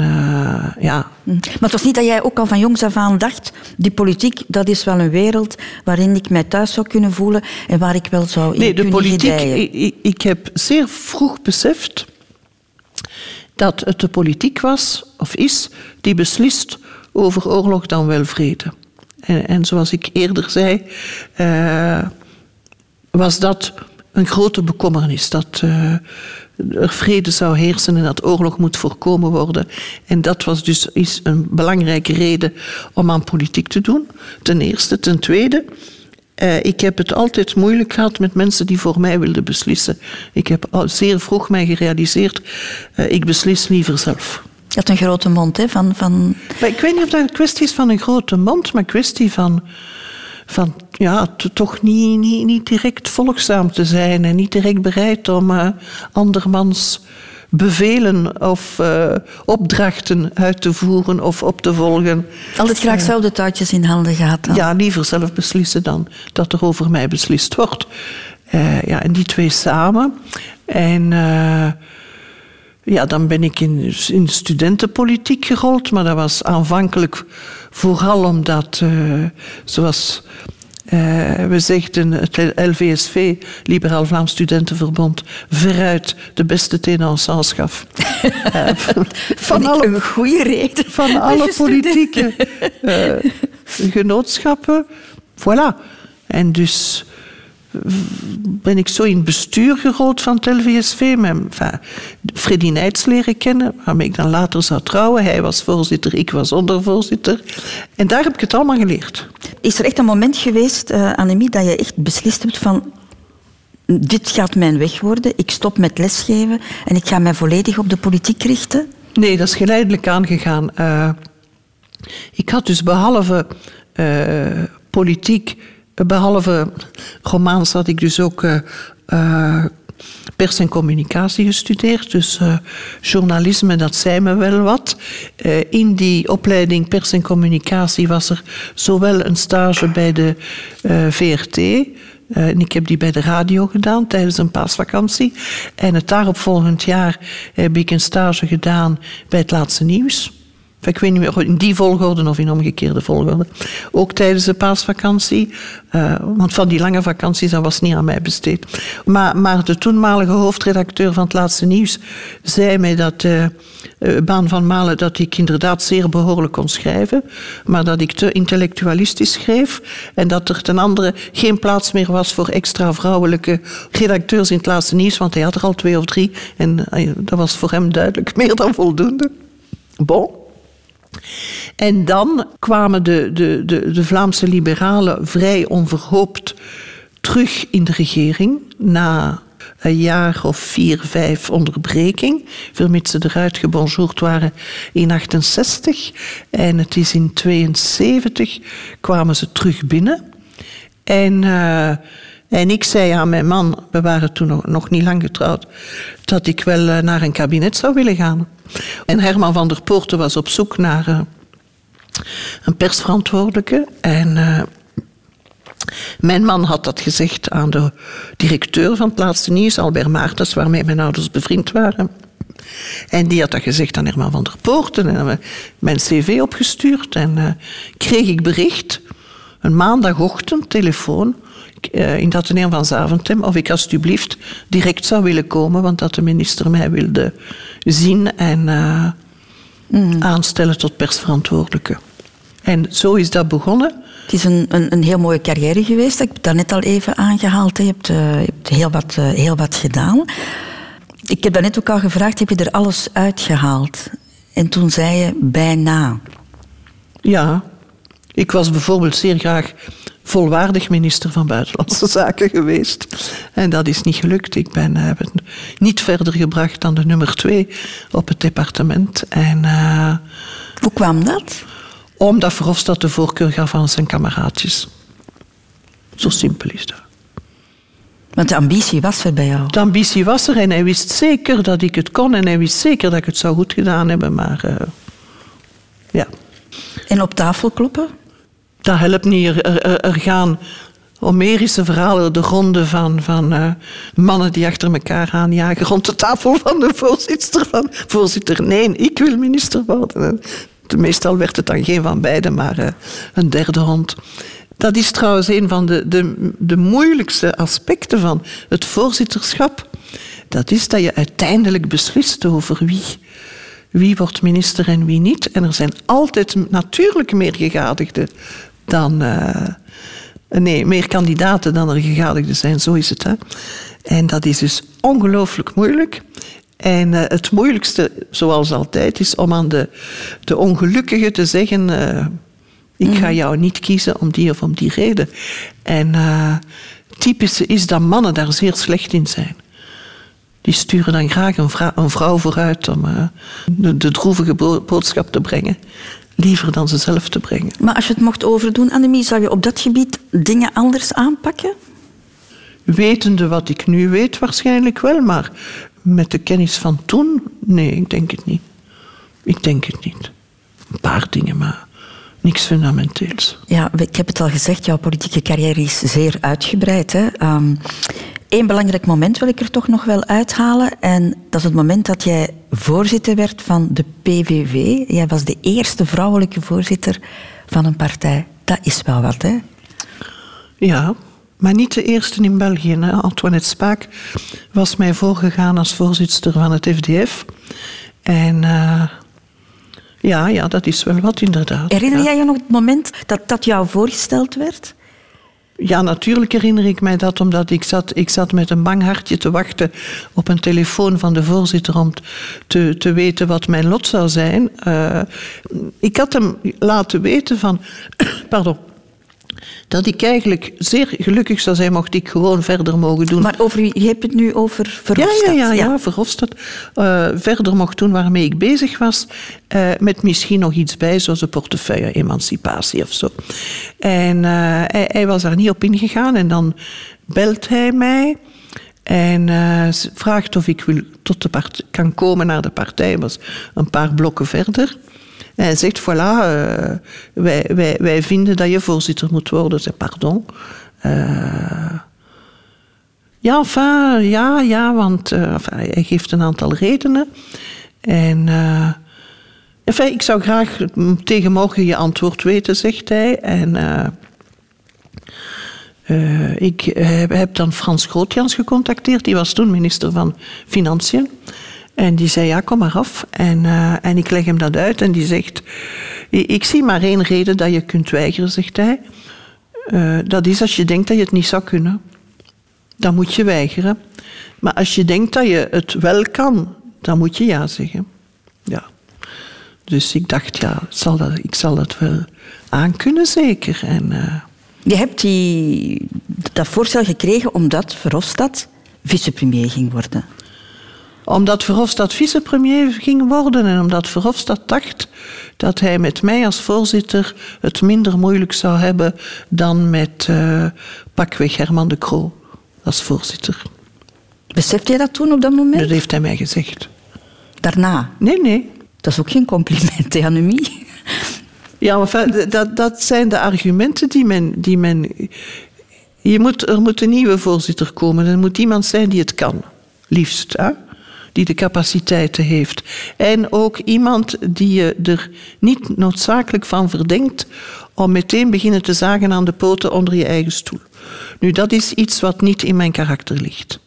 ja, Maar het was niet dat jij ook al van jongs af aan dacht, die politiek, dat is wel een wereld waarin ik mij thuis zou kunnen voelen en waar ik wel zou in Nee, de politiek. ik, ik heb zeer vroeg beseft dat het de politiek was, of is, die beslist over oorlog dan wel vrede. En, en zoals ik eerder zei, eh, was dat een grote bekommernis. Dat eh, er vrede zou heersen en dat oorlog moet voorkomen worden. En dat was dus is een belangrijke reden om aan politiek te doen. Ten eerste. Ten tweede, eh, ik heb het altijd moeilijk gehad met mensen die voor mij wilden beslissen. Ik heb al zeer vroeg mij gerealiseerd, eh, ik beslis liever zelf. Je had een grote mond, hè? Van, van... Maar ik weet niet of dat een kwestie is van een grote mond, maar een kwestie van, van ja, toch niet, niet, niet direct volgzaam te zijn en niet direct bereid om eh, andermans bevelen of eh, opdrachten uit te voeren of op te volgen. Altijd graag zelf de touwtjes in handen gehad. dan. Ja, liever zelf beslissen dan dat er over mij beslist wordt. Eh, ja, en die twee samen. En eh, ja, dan ben ik in, in de studentenpolitiek gerold, maar dat was aanvankelijk vooral omdat, zoals eh, we zegden, het LVSV, Liberaal Vlaams Studentenverbond, veruit de beste tenance gaf. (laughs) Eh, van alle een goede reden. van alle politieke eh, (laughs) genootschappen. Voilà. En dus ben ik zo in het bestuur gerold van het LVSV. Met enfin, Freddy Nijts leren kennen, waarmee ik dan later zou trouwen. Hij was voorzitter, ik was ondervoorzitter. En daar heb ik het allemaal geleerd. Is er echt een moment geweest, eh Annemie, dat je echt beslist hebt van... dit gaat mijn weg worden, ik stop met lesgeven en ik ga mij volledig op de politiek richten? Nee, dat is geleidelijk aangegaan. Uh, ik had dus behalve uh, politiek, behalve romans, had ik dus ook uh, pers en communicatie gestudeerd. Dus uh, journalisme, dat zei me wel wat. In die opleiding pers en communicatie was er zowel een stage bij de VRT. en ik heb die bij de radio gedaan tijdens een paasvakantie. En het daaropvolgend jaar heb ik een stage gedaan bij het laatste nieuws. Ik weet niet meer in die volgorde of in omgekeerde volgorde. Ook tijdens de paasvakantie. Uh, want van die lange vakanties, dat was niet aan mij besteed. Maar, maar de toenmalige hoofdredacteur van het laatste nieuws zei mij dat uh, Baan van Malen dat ik inderdaad zeer behoorlijk kon schrijven, maar dat ik te intellectualistisch schreef en dat er ten andere geen plaats meer was voor extra vrouwelijke redacteurs in het laatste nieuws, want hij had er al twee of drie en dat was voor hem duidelijk (laughs) meer dan voldoende. Bon. En dan kwamen de, de, de, de Vlaamse liberalen vrij onverhoopt terug in de regering na een jaar of vier, vijf onderbreking, vermits ze eruit gebonjourd waren in 68. En het is in 72 kwamen ze terug binnen. En, uh, en ik zei aan mijn man, we waren toen nog, niet lang getrouwd, dat ik wel uh, naar een kabinet zou willen gaan. En Herman van der Poorten was op zoek naar uh, een persverantwoordelijke. En uh, mijn man had dat gezegd aan de directeur van het laatste nieuws, Albert Maartens, waarmee mijn ouders bevriend waren. En die had dat gezegd aan Herman van der Poorten. En hebben mijn cv opgestuurd en kreeg ik bericht, een maandagochtend, telefoon, in dat Atheneum van Zaventem, of ik alstublieft direct zou willen komen, want dat de minister mij wilde zien en uh, mm. aanstellen tot persverantwoordelijke. En zo is dat begonnen. Het is een, een, een heel mooie carrière geweest. Ik heb dat net al even aangehaald. Je hebt, uh, je hebt heel, wat, heel wat gedaan. Ik heb net ook al gevraagd, heb je er alles uitgehaald? En toen zei je bijna. Ja, ik was bijvoorbeeld zeer graag volwaardig minister van Buitenlandse (laughs) Zaken geweest. En dat is niet gelukt. Ik ben uh, het niet verder gebracht dan de nummer twee op het departement. En, uh, Hoe kwam dat? Omdat Verhofstadt de voorkeur gaf aan zijn kameraadjes. Zo simpel is dat. Want de ambitie was er bij jou? De ambitie was er en hij wist zeker dat ik het kon en hij wist zeker dat ik het zou goed gedaan hebben, maar uh, ja. En op tafel kloppen? Dat helpt niet. Er, er, gaan Homerische verhalen de ronde van, van uh, mannen die achter elkaar aanjagen rond de tafel van de voorzitter. Van, voorzitter, nee, ik wil minister worden. Meestal werd het dan geen van beiden, maar uh, een derde hond. Dat is trouwens een van de, de, de moeilijkste aspecten van het voorzitterschap. Dat is dat je uiteindelijk beslist over wie wie wordt minister en wie niet. En er zijn altijd natuurlijk meer gegadigden dan. Uh, nee, meer kandidaten dan er gegadigden zijn, zo is het. Hè? En dat is dus ongelooflijk moeilijk. En uh, het moeilijkste, zoals altijd, is om aan de, de ongelukkige te zeggen: uh, Ik ga jou niet kiezen om die of om die reden. En uh, typische is dat mannen daar zeer slecht in zijn. Die sturen dan graag een, vrou een vrouw vooruit om de, de droevige bo boodschap te brengen. Liever dan ze zelf te brengen. Maar als je het mocht overdoen, Annemie, zou je op dat gebied dingen anders aanpakken? Wetende wat ik nu weet, waarschijnlijk wel. Maar met de kennis van toen, nee, ik denk het niet. Ik denk het niet. Een paar dingen, maar niks fundamenteels. Ja, ik heb het al gezegd, jouw politieke carrière is zeer uitgebreid. Hè? Um, Eén belangrijk moment wil ik er toch nog wel uithalen. En dat is het moment dat jij voorzitter werd van de PVV. Jij was de eerste vrouwelijke voorzitter van een partij. Dat is wel wat, hè? Ja, maar niet de eerste in België. Hè. Antoinette Spaak was mij voorgegaan als voorzitter van het FDF. En uh, ja, ja, dat is wel wat inderdaad. Herinner ja. jij je nog het moment dat dat jou voorgesteld werd? Ja, natuurlijk herinner ik mij dat, omdat ik zat, ik zat met een bang hartje te wachten op een telefoon van de voorzitter om te, te weten wat mijn lot zou zijn. Uh, ik had hem laten weten van, (coughs) pardon, dat ik eigenlijk zeer gelukkig zou zijn mocht ik gewoon verder mogen doen. Maar over, je hebt het nu over Ja, Verhofstadt. ja, ja, ja, Verhofstadt. eh, verder mocht doen waarmee ik bezig was. eh, met misschien nog iets bij, zoals de portefeuille emancipatie of zo. En eh, hij, hij was daar niet op ingegaan. En dan belt hij mij. En vraagt of ik wil tot de part kan komen naar de partij. Was een paar blokken verder. Hij zegt, voilà, eh, wij, wij, vinden dat je voorzitter moet worden. Zeg, pardon. Eh, ja, enfin, ja, ja, want eh, hij geeft een aantal redenen. En enfin, ik zou graag tegen morgen je antwoord weten, zegt hij. En ik heb, heb dan Frans Grootjans gecontacteerd. Die was toen minister van Financiën. En die zei, ja, kom maar af. En, eh, en ik leg hem dat uit. En die zegt, "I- ik zie maar één reden dat je kunt weigeren, zegt hij. Eh, dat is als je denkt dat je het niet zou kunnen dan moet je weigeren. Maar als je denkt dat je het wel kan, dan moet je ja zeggen. Ja. Dus ik dacht, ja, zal dat, ik zal het wel aankunnen, zeker. En, eh, Je hebt die, dat voorstel gekregen omdat Verhofstadt vicepremier ging worden. Omdat Verhofstadt vicepremier ging worden en omdat Verhofstadt dacht dat hij met mij als voorzitter het minder moeilijk zou hebben dan met eh, pakweg Herman de Croo als voorzitter. Besefte je dat toen op dat moment? Dat heeft hij mij gezegd. Daarna? Nee, nee. Dat is ook geen compliment, hè, Annemie? Ja, maar dat, dat zijn de argumenten die men. Die men je moet, er moet een nieuwe voorzitter komen. Er moet iemand zijn die het kan, liefst. Hè? Die de capaciteiten heeft. En ook iemand die je er niet noodzakelijk van verdenkt om meteen beginnen te zagen aan de poten onder je eigen stoel. Nu, dat is iets wat niet in mijn karakter ligt.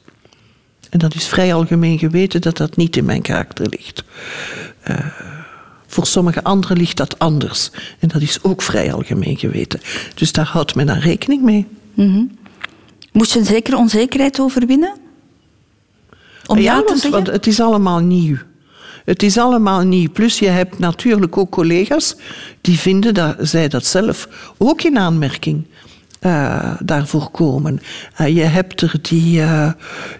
En dat is vrij algemeen geweten dat dat niet in mijn karakter ligt. Eh, voor sommige anderen ligt dat anders. En dat is ook vrij algemeen geweten. Dus daar houdt men dan rekening mee. Moest je een zekere onzekerheid overwinnen? Om ja, te want, het is allemaal nieuw. Het is allemaal nieuw. Plus je hebt natuurlijk ook collega's die vinden dat zij dat zelf ook in aanmerking eh, daarvoor komen. Eh, je hebt er die, eh,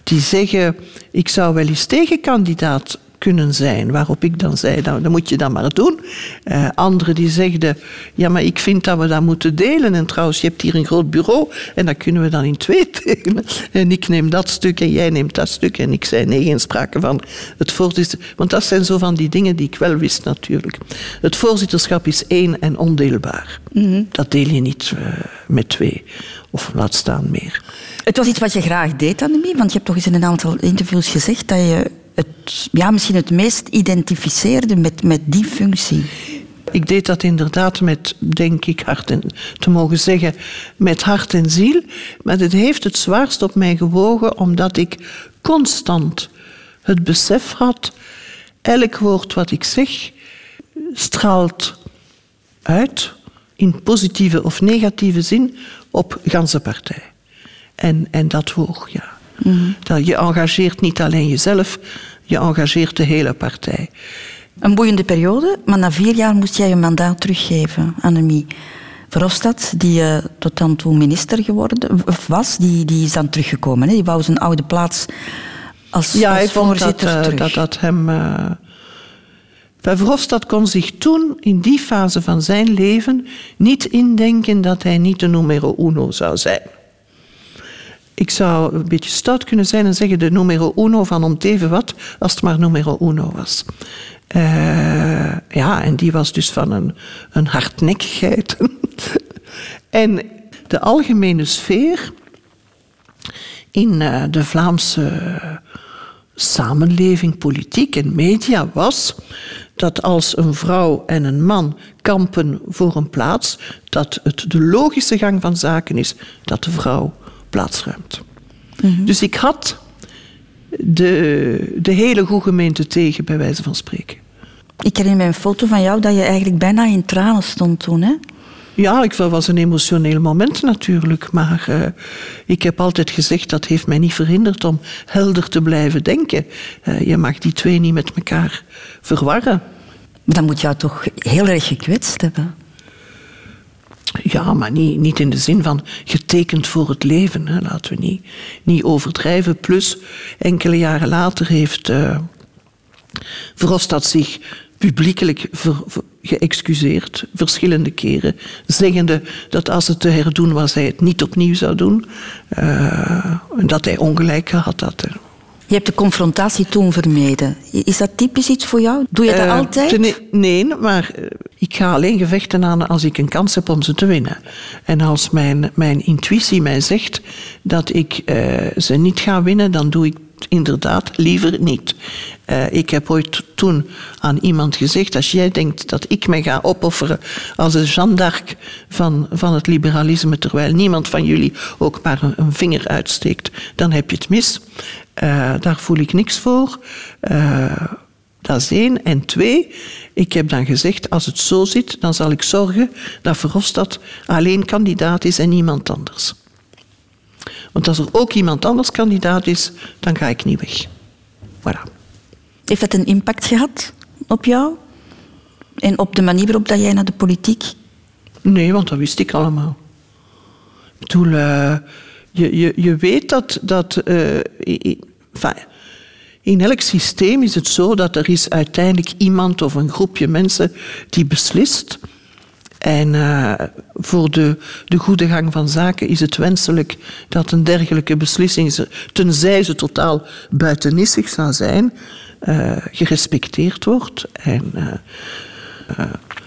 die zeggen, ik zou wel eens tegenkandidaat kunnen zijn. Waarop ik dan zei, nou, dan moet je dat maar doen. Eh anderen die zegden, ja, maar ik vind dat we dat moeten delen. En trouwens, je hebt hier een groot bureau en dat kunnen we dan in twee (laughs) delen. En ik neem dat stuk en jij neemt dat stuk. En ik zei, nee, geen sprake van het voorzitterschap. Want dat zijn zo van die dingen die ik wel wist natuurlijk. Het voorzitterschap is één en ondeelbaar. Dat deel je niet eh, met twee. Of laat staan meer. Het was iets wat je graag deed, Annemie, want je hebt toch eens in een aantal interviews gezegd dat je het, ja, misschien het meest identificeerde met, met die functie. Ik deed dat inderdaad met, denk ik, hart en, te mogen zeggen, met hart en ziel. Maar het heeft het zwaarst op mij gewogen, omdat ik constant het besef had, elk woord wat ik zeg straalt uit, in positieve of negatieve zin, op ganse partij. En, en dat woog, ja. Dat je engageert niet alleen jezelf, je engageert de hele partij. Een boeiende periode, maar na vier jaar moest jij je mandaat teruggeven, Annemie. Verhofstadt, die eh, tot dan toe minister geworden was, die, die is dan teruggekomen. Hè? Die wou zijn oude plaats als, Ja, als hij vond dat, voorzitter eh, terug. dat dat hem. eh Verhofstadt kon zich toen, in die fase van zijn leven, niet indenken dat hij niet de numero uno zou zijn. Ik zou een beetje stout kunnen zijn en zeggen de numero uno van om het even wat, als het maar numero uno was. Eh, ja, en die was dus van een, een hardnekkigheid. (laughs) en de algemene sfeer in eh, de Vlaamse samenleving, politiek en media was dat als een vrouw en een man kampen voor een plaats, dat het de logische gang van zaken is dat de vrouw plaatsruimt. Dus ik had de, de hele goede gemeente tegen, bij wijze van spreken. Ik herinner me een foto van jou dat je eigenlijk bijna in tranen stond toen. Hè? Ja, ik, dat was een emotioneel moment natuurlijk. Maar eh, ik heb altijd gezegd dat heeft mij niet verhinderd om helder te blijven denken. Eh, je mag die twee niet met elkaar verwarren. Maar dat moet jou toch heel erg gekwetst hebben. Ja, maar niet, niet in de zin van getekend voor het leven. Hè. Laten we niet, niet overdrijven. Plus, enkele jaren later heeft uh, Verhofstadt zich publiekelijk ver, geëxcuseerd, verschillende keren, zeggende dat als het te herdoen was, hij het niet opnieuw zou doen. Uh, en dat hij ongelijk had. Je hebt de confrontatie toen vermeden. Is dat typisch iets voor jou? Doe je dat uh, altijd? Nee, nee, maar ik ga alleen gevechten aan als ik een kans heb om ze te winnen. En als mijn, mijn intuïtie mij zegt dat ik uh, ze niet ga winnen, dan doe ik inderdaad liever niet. Uh, ik heb ooit toen aan iemand gezegd: als jij denkt dat ik mij ga opofferen als een Jeanne d'Arc van, van het liberalisme, terwijl niemand van jullie ook maar een, een vinger uitsteekt, dan heb je het mis. Uh, daar voel ik niks voor. Uh, dat is één. En twee, ik heb dan gezegd, als het zo zit, dan zal ik zorgen dat Verhofstadt alleen kandidaat is en niemand anders. Want als er ook iemand anders kandidaat is, dan ga ik niet weg. Voilà. Heeft dat een impact gehad op jou? En op de manier waarop dat jij naar de politiek... Nee, want dat wist ik allemaal. Ik bedoel, uh, je, je, je weet dat... dat uh, enfin, in elk systeem is het zo dat er is uiteindelijk iemand of een groepje mensen die beslist. En uh, voor de, de goede gang van zaken is het wenselijk dat een dergelijke beslissing, tenzij ze totaal buitenissig zou zijn, uh, gerespecteerd wordt. En, uh,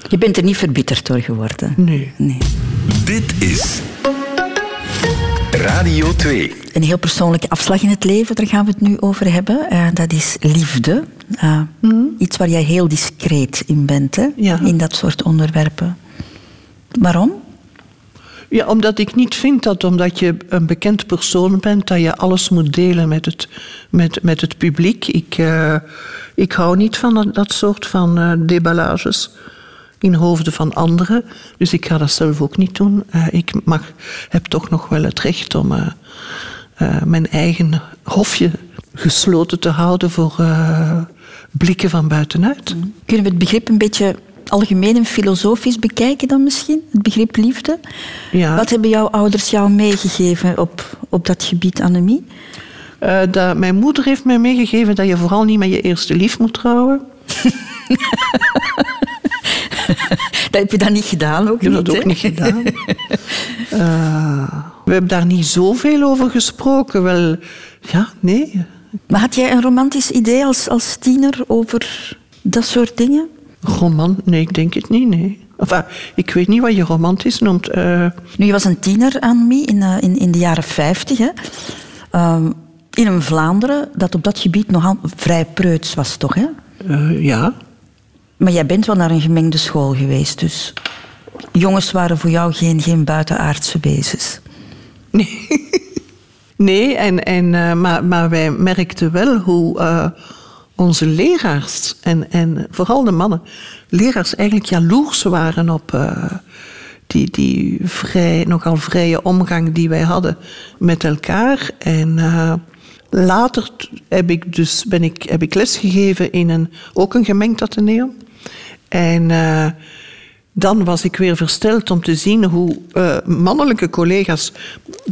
Je bent er niet verbitterd door geworden? Nee. nee. Dit is Radio 2. Een heel persoonlijke afslag in het leven, daar gaan we het nu over hebben. Uh, dat is liefde. Uh, mm. Iets waar jij heel discreet in bent, hè? Ja. in dat soort onderwerpen. Waarom? Ja, omdat ik niet vind dat omdat je een bekend persoon bent, dat je alles moet delen met het, met, met het publiek. Ik, uh, ik hou niet van dat, dat soort van uh, deballages in hoofden van anderen. Dus ik ga dat zelf ook niet doen. Uh, ik mag, heb toch nog wel het recht om uh, uh, mijn eigen hofje gesloten te houden voor blikken van buitenuit. Mm. Kunnen we het begrip een beetje algemeen en filosofisch bekijken dan misschien? Het begrip liefde? Ja. Wat hebben jouw ouders jou meegegeven op, op dat gebied, Annemie? dat, mijn moeder heeft mij meegegeven dat je vooral niet met je eerste lief moet trouwen. (laughs) dat heb je dan niet gedaan ook Ik heb niet, dat ook niet gedaan. uh, (laughs) we hebben daar niet zoveel over gesproken. Wel, ja, nee. Maar had jij een romantisch idee als, als tiener over dat soort dingen? Roman? Nee, ik denk het niet, nee. Enfin, ik weet niet wat je romantisch noemt. Uh... Nu, je was een tiener, Annemie, in, uh, in, in de jaren 50. Hè? Uh, in een Vlaanderen dat op dat gebied nogal vrij preuts was, toch? Hè? Ja. Maar jij bent wel naar een gemengde school geweest, dus jongens waren voor jou geen, geen buitenaardse wezens. Nee, (laughs) nee en, en, uh, maar, maar wij merkten wel hoe uh, onze leraars, en, en vooral de mannen, leraars eigenlijk jaloers waren op uh, die, die vrij, nogal vrije omgang die wij hadden met elkaar. En later heb ik dus, ben ik, heb ik lesgegeven in een, ook een gemengd ateneum. En uh, dan was ik weer versteld om te zien hoe uh, mannelijke collega's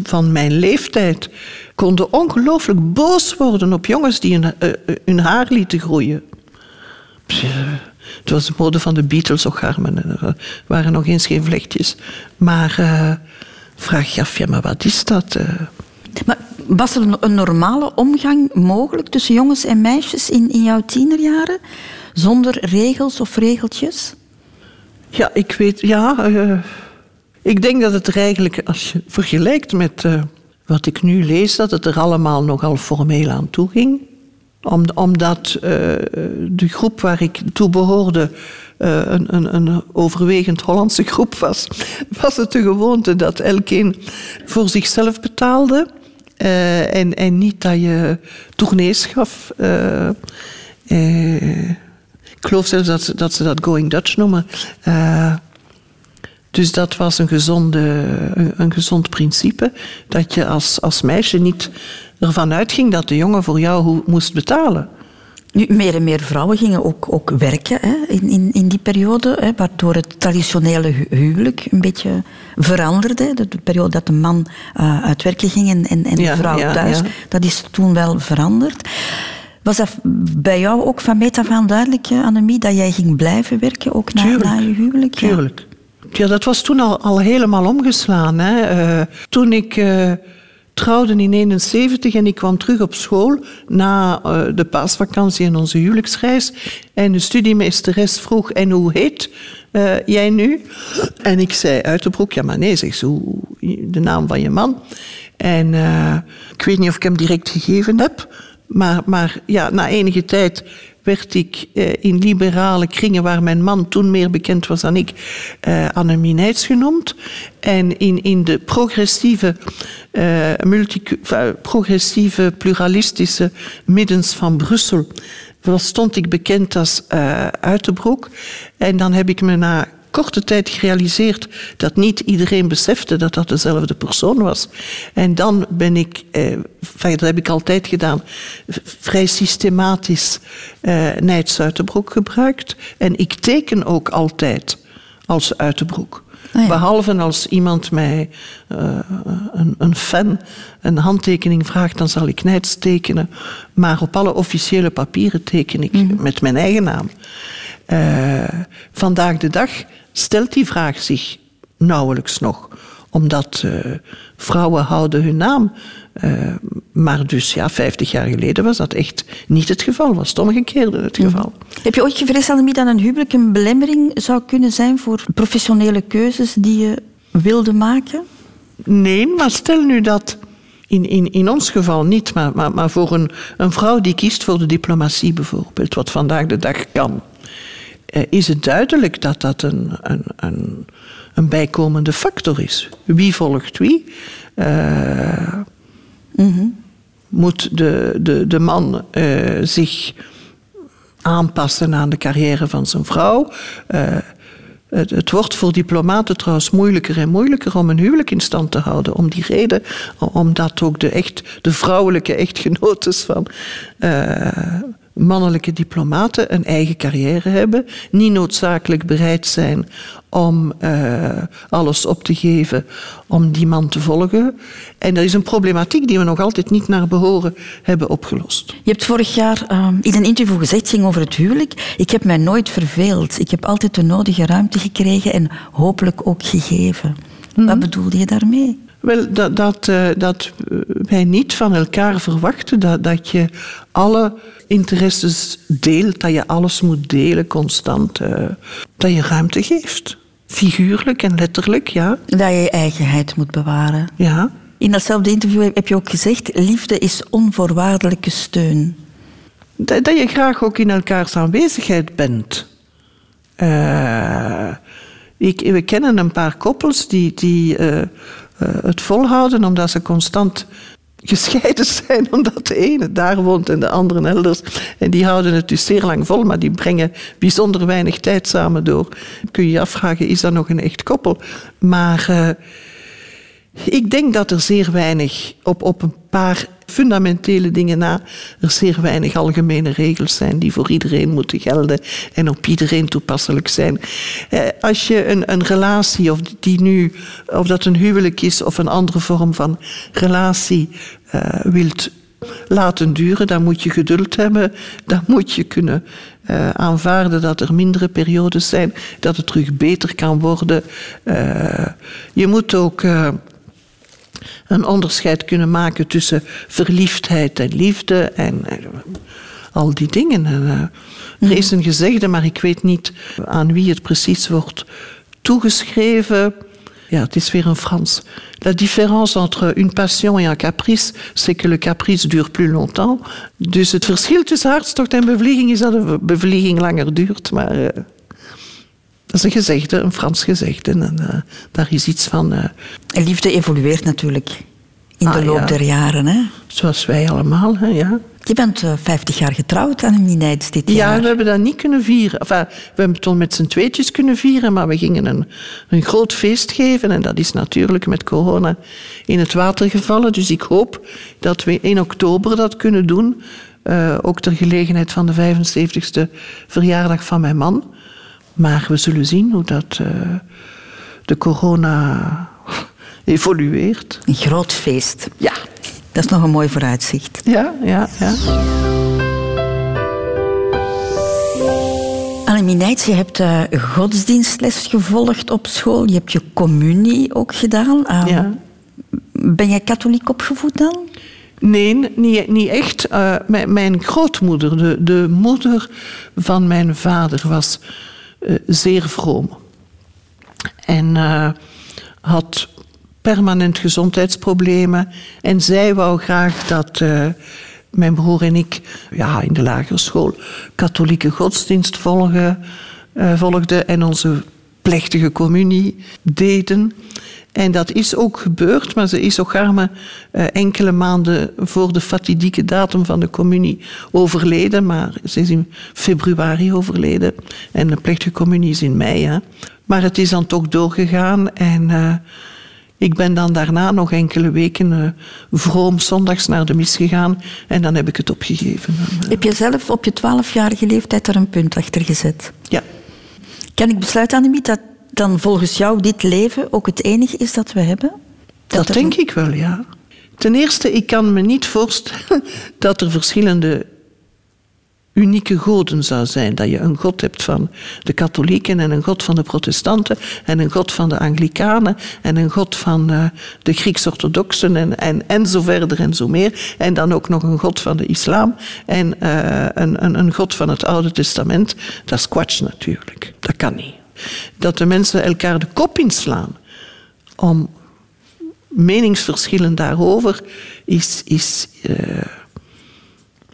van mijn leeftijd konden ongelooflijk boos worden op jongens die hun, uh, hun haar lieten groeien. Het was de mode van de Beatles ook armen. Er waren nog eens geen vlechtjes. Maar vraag je af, maar wat is dat? Maar was er een normale omgang mogelijk tussen jongens en meisjes in, in jouw tienerjaren? Zonder regels of regeltjes? Ja, ik weet, ja. Uh, ik denk dat het er eigenlijk, als je vergelijkt met uh, wat ik nu lees, dat het er allemaal nogal formeel aan toe ging. Om, omdat uh, de groep waar ik toe behoorde een, een, een, overwegend Hollandse (laughs) groep was, was het de gewoonte dat elkeen voor zichzelf betaalde. en, en niet dat je tournees gaf. Ik geloof zelfs dat ze dat, ze dat Going Dutch noemen. Uh, dus dat was een, gezonde, een, een, gezond principe. Dat je als, als meisje niet ervan uitging dat de jongen voor jou moest betalen. Nu, meer en meer vrouwen gingen ook, ook werken hè, in, in, in die periode, hè, waardoor het traditionele hu- huwelijk een beetje veranderde. De, de periode dat de man eh, uit werken ging en, en, en Ja, de vrouw ja, thuis, ja. dat is toen wel veranderd. Was dat bij jou ook van meet af aan duidelijk, eh, Annemie, dat jij ging blijven werken, ook na, Tuurlijk. na je huwelijk? Ja. Tuurlijk. Ja, dat was toen al, al helemaal omgeslaan. Hè. Eh, toen ik eh, trouwde in 71 en ik kwam terug op school na de paasvakantie en onze huwelijksreis. En de studiemeesteres vroeg, en hoe heet jij nu? En ik zei uit de broek, ja maar nee, zegt ze, hoe, de naam van je man. En ik weet niet of ik hem direct gegeven heb. Maar, maar ja, na enige tijd werd ik eh, in liberale kringen, waar mijn man toen meer bekend was dan ik, eh, Annemie Nijts genoemd. En in, in de progressieve, eh, multicu- enfin, progressieve, pluralistische middens van Brussel stond ik bekend als eh Uitenbroek. En dan heb ik me na korte tijd gerealiseerd dat niet iedereen besefte dat dat dezelfde persoon was. En dan ben ik, eh, dat heb ik altijd gedaan, vrij systematisch eh Nijts Uitenbroek gebruikt. En ik teken ook altijd als Uitenbroek. Ah ja. Behalve als iemand mij, eh, een, een fan, een handtekening vraagt, dan zal ik Nijts tekenen. Maar op alle officiële papieren teken ik Mhm. met mijn eigen naam. Eh, vandaag de dag stelt die vraag zich nauwelijks nog. Omdat eh, vrouwen houden hun naam. Eh, maar dus ja, 50 jaar geleden was dat echt niet het geval. Was het omgekeerde het geval. Heb je ooit gevreesd, Annemie, dat een huwelijk een belemmering zou kunnen zijn voor professionele keuzes die je wilde maken? Nee, maar stel nu dat, in, in, in ons geval niet, maar, maar, maar voor een, een vrouw die kiest voor de diplomatie bijvoorbeeld, wat vandaag de dag kan, is het duidelijk dat dat een, een, een, een bijkomende factor is. Wie volgt wie? Eh, Moet de, de, de man eh, zich aanpassen aan de carrière van zijn vrouw? Eh, het, het wordt voor diplomaten trouwens moeilijker en moeilijker om een huwelijk in stand te houden. Om die reden, omdat ook de, echt, de vrouwelijke echtgenotes van eh, mannelijke diplomaten een eigen carrière hebben. Niet noodzakelijk bereid zijn om eh, alles op te geven om die man te volgen. En dat is een problematiek die we nog altijd niet naar behoren hebben opgelost. Je hebt vorig jaar ehm, in een interview gezegd, het ging over het huwelijk. Ik heb mij nooit verveeld. Ik heb altijd de nodige ruimte gekregen en hopelijk ook gegeven. Wat bedoelde je daarmee? Wel, dat, dat, eh, dat wij niet van elkaar verwachten dat, dat je alle interesses deelt, dat je alles moet delen constant, eh, dat je ruimte geeft. Figuurlijk en letterlijk, ja. Dat je je eigenheid moet bewaren. ja. In datzelfde interview heb je ook gezegd, liefde is onvoorwaardelijke steun. Dat, dat je graag ook in elkaars aanwezigheid bent. Eh, ik, we kennen een paar koppels die, die het volhouden omdat ze constant gescheiden (laughs) zijn, omdat de ene daar woont en de andere elders. En die houden het dus zeer lang vol, maar die brengen bijzonder weinig tijd samen door. Kun je je afvragen, is dat nog een echt koppel? Maar eh, ik denk dat er zeer weinig, op, op een paar fundamentele dingen na, er zeer weinig algemene regels zijn die voor iedereen moeten gelden en op iedereen toepasselijk zijn. Eh, als je een, een relatie, of, die nu, of dat een huwelijk is of een andere vorm van relatie, eh, wilt laten duren, dan moet je geduld hebben. Dan moet je kunnen eh, aanvaarden dat er mindere periodes zijn, dat het terug beter kan worden. Je moet ook een onderscheid kunnen maken tussen verliefdheid en liefde en al die dingen. En, eh, er is een gezegde, maar ik weet niet aan wie het precies wordt toegeschreven. Ja, het is weer in Frans. La différence entre une passion et un caprice, c'est que le caprice dure plus longtemps. Dus het verschil tussen hartstocht en bevlieging is dat een bevlieging langer duurt. Maar eh, dat is een gezegde, een Frans gezegde. En eh, daar is iets van. eh, En liefde evolueert natuurlijk in de Ah, loop ja. der jaren. Hè? Zoals wij allemaal, hè, ja. Je bent eh, 50 jaar getrouwd, Annemie Nijts, dit Ja, jaar. we hebben dat niet kunnen vieren. Enfin, we hebben het toen met z'n tweetjes kunnen vieren, maar we gingen een, een groot feest geven. En dat is natuurlijk met corona in het water gevallen. Dus ik hoop dat we in oktober dat kunnen doen. Ook ter gelegenheid van de 75ste verjaardag van mijn man. Maar we zullen zien hoe dat eh, de corona (laughs) evolueert. Een groot feest. Ja, Dat is nog een mooi vooruitzicht. ja, ja, ja. Annemie Nijts, je hebt eh, godsdienstles gevolgd op school. Je hebt je communie ook gedaan. Ah, ja. Ben jij katholiek opgevoed dan? Nee, niet, niet echt. Eh, mijn, mijn grootmoeder, de, de moeder van mijn vader, was zeer vroom. En eh, had permanent gezondheidsproblemen. En zij wou graag dat eh, mijn broer en ik ja, in de lagere school katholieke godsdienst volgen, eh, volgden en onze plechtige communie deden. En dat is ook gebeurd, maar ze is ook arme eh, enkele maanden voor de fatidieke datum van de communie overleden. Maar ze is in februari overleden en de plechtige communie is in mei. Hè. Maar het is dan toch doorgegaan en eh, ik ben dan daarna nog enkele weken eh, vroom zondags naar de mis gegaan en dan heb ik het opgegeven. En, Heb je zelf op je 12-jarige leeftijd er een punt achter gezet? ja. Kan ik besluiten, Annemie, dat dan volgens jou dit leven ook het enige is dat we hebben? Dat, denk ik wel, ja. Ten eerste, ik kan me niet voorstellen (laughs) dat er verschillende unieke goden zou zijn. Dat je een god hebt van de katholieken en een god van de protestanten en een god van de anglikanen en een god van eh, de Grieks-orthodoxen en, en, en zo verder en zo meer. En dan ook nog een god van de islam en eh, een, een, een god van het Oude Testament. Dat is kwats natuurlijk. Dat kan niet. Dat de mensen elkaar de kop inslaan om meningsverschillen daarover is, is, eh,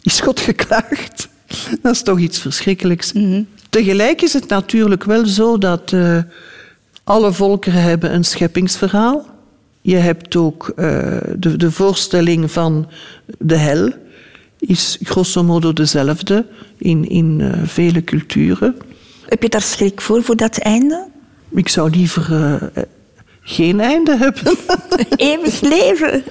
is God geklaagd. (laughs) Dat is toch iets verschrikkelijks. Tegelijk is het natuurlijk wel zo dat eh, alle volkeren hebben een scheppingsverhaal. Je hebt ook eh, de, de voorstelling van de hel is grosso modo dezelfde in, in vele culturen. Heb je daar schrik voor, voor dat einde? Ik zou liever eh, geen einde hebben. (laughs) Eeuwig leven.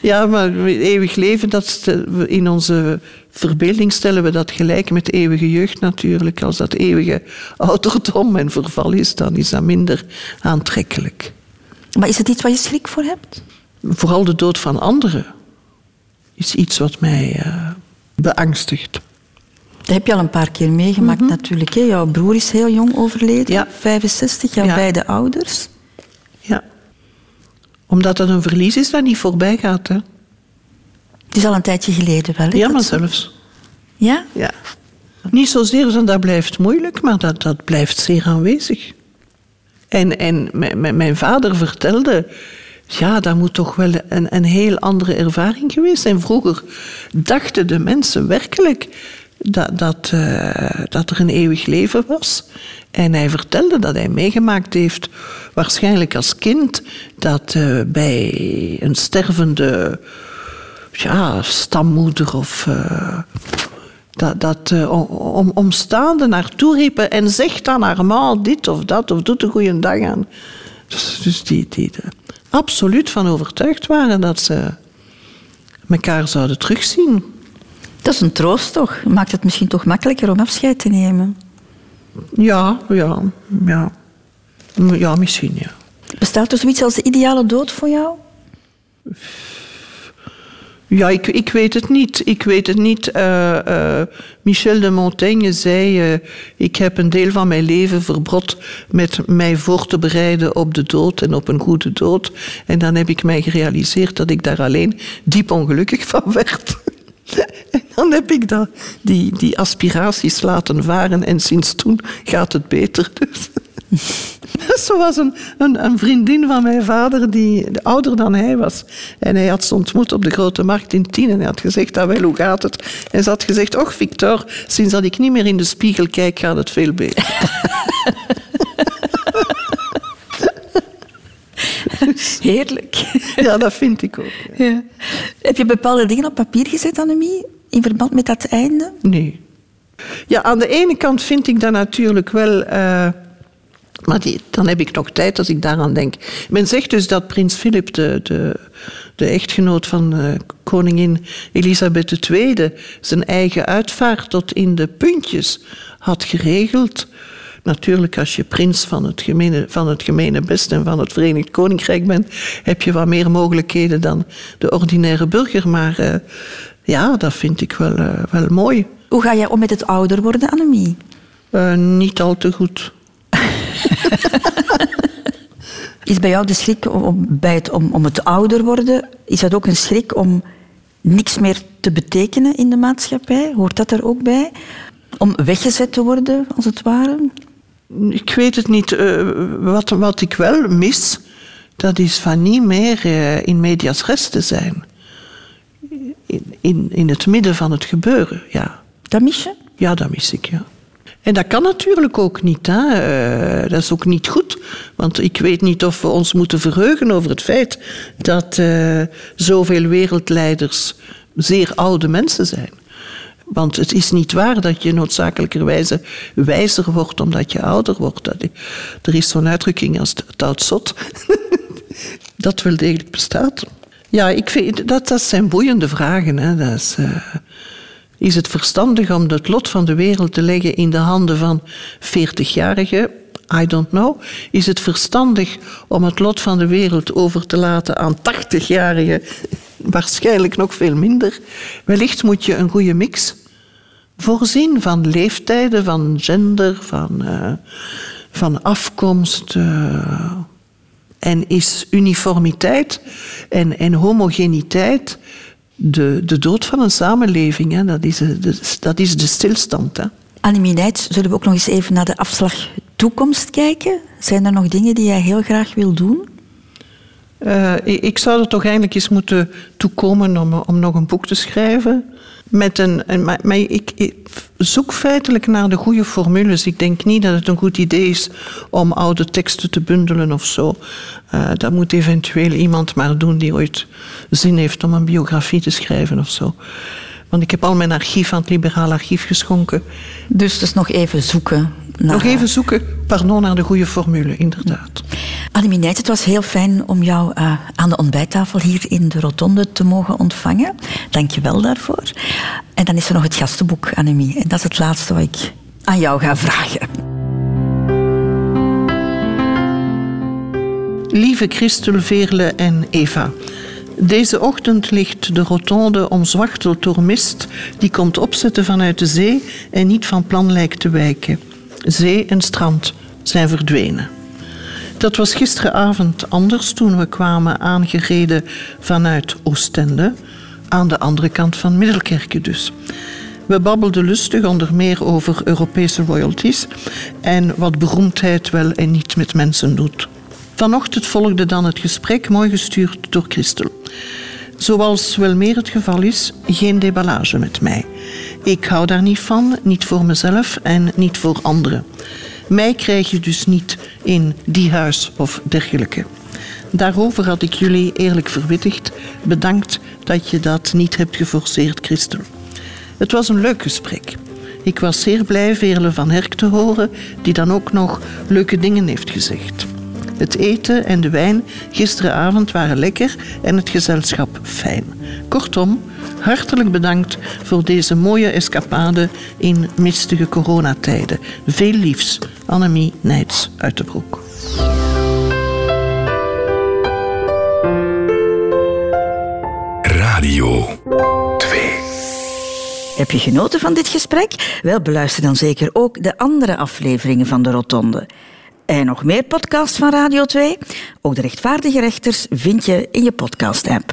Ja, maar eeuwig leven, dat in onze verbeelding stellen we dat gelijk met eeuwige jeugd natuurlijk. Als dat eeuwige ouderdom en verval is, dan is dat minder aantrekkelijk. Maar is het iets waar je schrik voor hebt? Vooral de dood van anderen is iets wat mij eh, beangstigt. Dat heb je al een paar keer meegemaakt natuurlijk. Hè? Jouw broer is heel jong overleden, Mhm. Ja. 65, jouw Ja. beide ouders. Ja. Omdat dat een verlies is dat niet voorbij gaat. Hè? Het is al een tijdje geleden wel. Hè, Ja, maar ze- zelfs. Ja? Ja. Niet zozeer, want dat blijft moeilijk, maar dat, dat blijft zeer aanwezig. En, en mijn vader vertelde, ja, dat moet toch wel een, een heel andere ervaring geweest zijn. Vroeger dachten de mensen werkelijk dat, dat, eh, dat er een eeuwig leven was. En hij vertelde dat hij meegemaakt heeft, waarschijnlijk als kind, dat eh, bij een stervende ja, stammoeder of eh, dat, dat om, omstaanden naartoe riepen en zegt dan haar dit of dat of doet een goede dag aan. Dus, dus die, die er absoluut van overtuigd waren dat ze elkaar zouden terugzien. Dat is een troost toch? Maakt het misschien toch makkelijker om afscheid te nemen? Ja, ja, ja. Ja, misschien ja. Bestaat er zoiets als de ideale dood voor jou? Ja, ik, ik weet het niet. Ik weet het niet. Eh, eh, Michel de Montaigne zei... eh, ik heb een deel van mijn leven verbrot met mij voor te bereiden op de dood en op een goede dood. En dan heb ik mij gerealiseerd dat ik daar alleen diep ongelukkig van werd. (laughs) En dan heb ik die, die aspiraties laten varen en sinds toen gaat het beter. Dus. (laughs) Zo was een, een, een vriendin van mijn vader, die ouder dan hij was. En hij had ze ontmoet op de Grote Markt in Tien. En hij had gezegd, ah, wel, hoe gaat het? En ze had gezegd, och Victor, sinds dat ik niet meer in de spiegel kijk, gaat het veel beter. (laughs) is. (laughs) Heerlijk. Ja, dat vind ik ook. ja. Ja. Heb je bepaalde dingen op papier gezet, Annemie, in verband met dat einde? Nee. Ja, aan de ene kant vind ik dat natuurlijk wel. eh, maar die, dan heb ik nog tijd als ik daaraan denk. Men zegt dus dat prins Philip, de, de, de echtgenoot van eh, koningin Elisabeth II, zijn eigen uitvaart tot in de puntjes had geregeld. Natuurlijk, als je prins van het, gemene, van het gemene best en van het Verenigd Koninkrijk bent, heb je wat meer mogelijkheden dan de ordinaire burger. Maar eh, ja, dat vind ik wel, eh, wel mooi. Hoe ga jij om met het ouder worden, Annemie? Eh, niet al te goed. (laughs) Is bij jou de schrik om, om- bij het, om, om het ouder worden, is dat ook een schrik om niks meer te betekenen in de maatschappij? Hoort dat er ook bij? Om weggezet te worden, als het ware? Ik weet het niet. eh, wat, wat ik wel mis, dat is van niet meer eh, in medias res te zijn. In, in, in het midden van het gebeuren, ja. Dat mis je? Ja, dat mis ik, ja. En dat kan natuurlijk ook niet. Hè. Eh, dat is ook niet goed. Want ik weet niet of we ons moeten verheugen over het feit dat zoveel wereldleiders zeer oude mensen zijn. Want het is niet waar dat je noodzakelijkerwijze wijzer wordt omdat je ouder wordt. Er is zo'n uitdrukking als het zot. (laughs) dat wel degelijk bestaat. Ja, ik vind, dat, dat zijn boeiende vragen. Hè. Dat is, eh, is het verstandig om het lot van de wereld te leggen in de handen van 40-jarigen? I don't know. Is het verstandig om het lot van de wereld over te laten aan 80-jarigen? (laughs) Waarschijnlijk nog veel minder. Wellicht moet je een goede mix voorzien van leeftijden, van gender, van, eh, van afkomst. eh, en is uniformiteit en, en homogeniteit de, de dood van een samenleving? Hè? Dat, is, eh, de, dat is de stilstand. Hè? Annemie Nijts, zullen we ook nog eens even naar de afslag toekomst kijken? Zijn er nog dingen die jij heel graag wil doen? Ik ik zou er toch eigenlijk eens moeten toekomen om, om nog een boek te schrijven. Met een, maar ik zoek feitelijk naar de goede formules. Ik denk niet dat het een goed idee is om oude teksten te bundelen of zo. Eh, dat moet eventueel iemand maar doen die ooit zin heeft om een biografie te schrijven of zo. Want ik heb al mijn archief aan het Liberaal Archief geschonken. Dus dus nog even zoeken. Naar... Nog even zoeken, pardon, naar de goede formule, inderdaad. Annemie Nijts, het was heel fijn om jou eh, aan de ontbijttafel hier in de Rotonde te mogen ontvangen. Dank je wel daarvoor. En dan is er nog het gastenboek, Annemie. En dat is het laatste wat ik aan jou ga vragen. Lieve Christel, Veerle en Eva. Deze ochtend ligt de rotonde omzwachteld door mist die komt opzetten vanuit de zee en niet van plan lijkt te wijken. Zee en strand zijn verdwenen. Dat was gisteravond anders toen we kwamen aangereden vanuit Oostende, aan de andere kant van Middelkerke dus. We babbelden lustig onder meer over Europese royalties en wat beroemdheid wel en niet met mensen doet. Vanochtend volgde dan het gesprek, mooi gestuurd door Christel. Zoals wel meer het geval is, geen deballage met mij. Ik hou daar niet van, niet voor mezelf en niet voor anderen. Mij krijg je dus niet in die huis of dergelijke. Daarover had ik jullie eerlijk verwittigd. Bedankt dat je dat niet hebt geforceerd, Christel. Het was een leuk gesprek. Ik was zeer blij Veerle van Herk te horen, die dan ook nog leuke dingen heeft gezegd. Het eten en de wijn gisteravond waren lekker en het gezelschap fijn. Kortom, hartelijk bedankt voor deze mooie escapade in mistige coronatijden. Veel liefs, Annemie Nijts uit de Broek. Radio 2. Heb je genoten van dit gesprek? Wel, beluister dan zeker ook de andere afleveringen van de Rotonde. En nog meer podcasts van Radio 2? Ook de rechtvaardige rechters vind je in je podcast-app.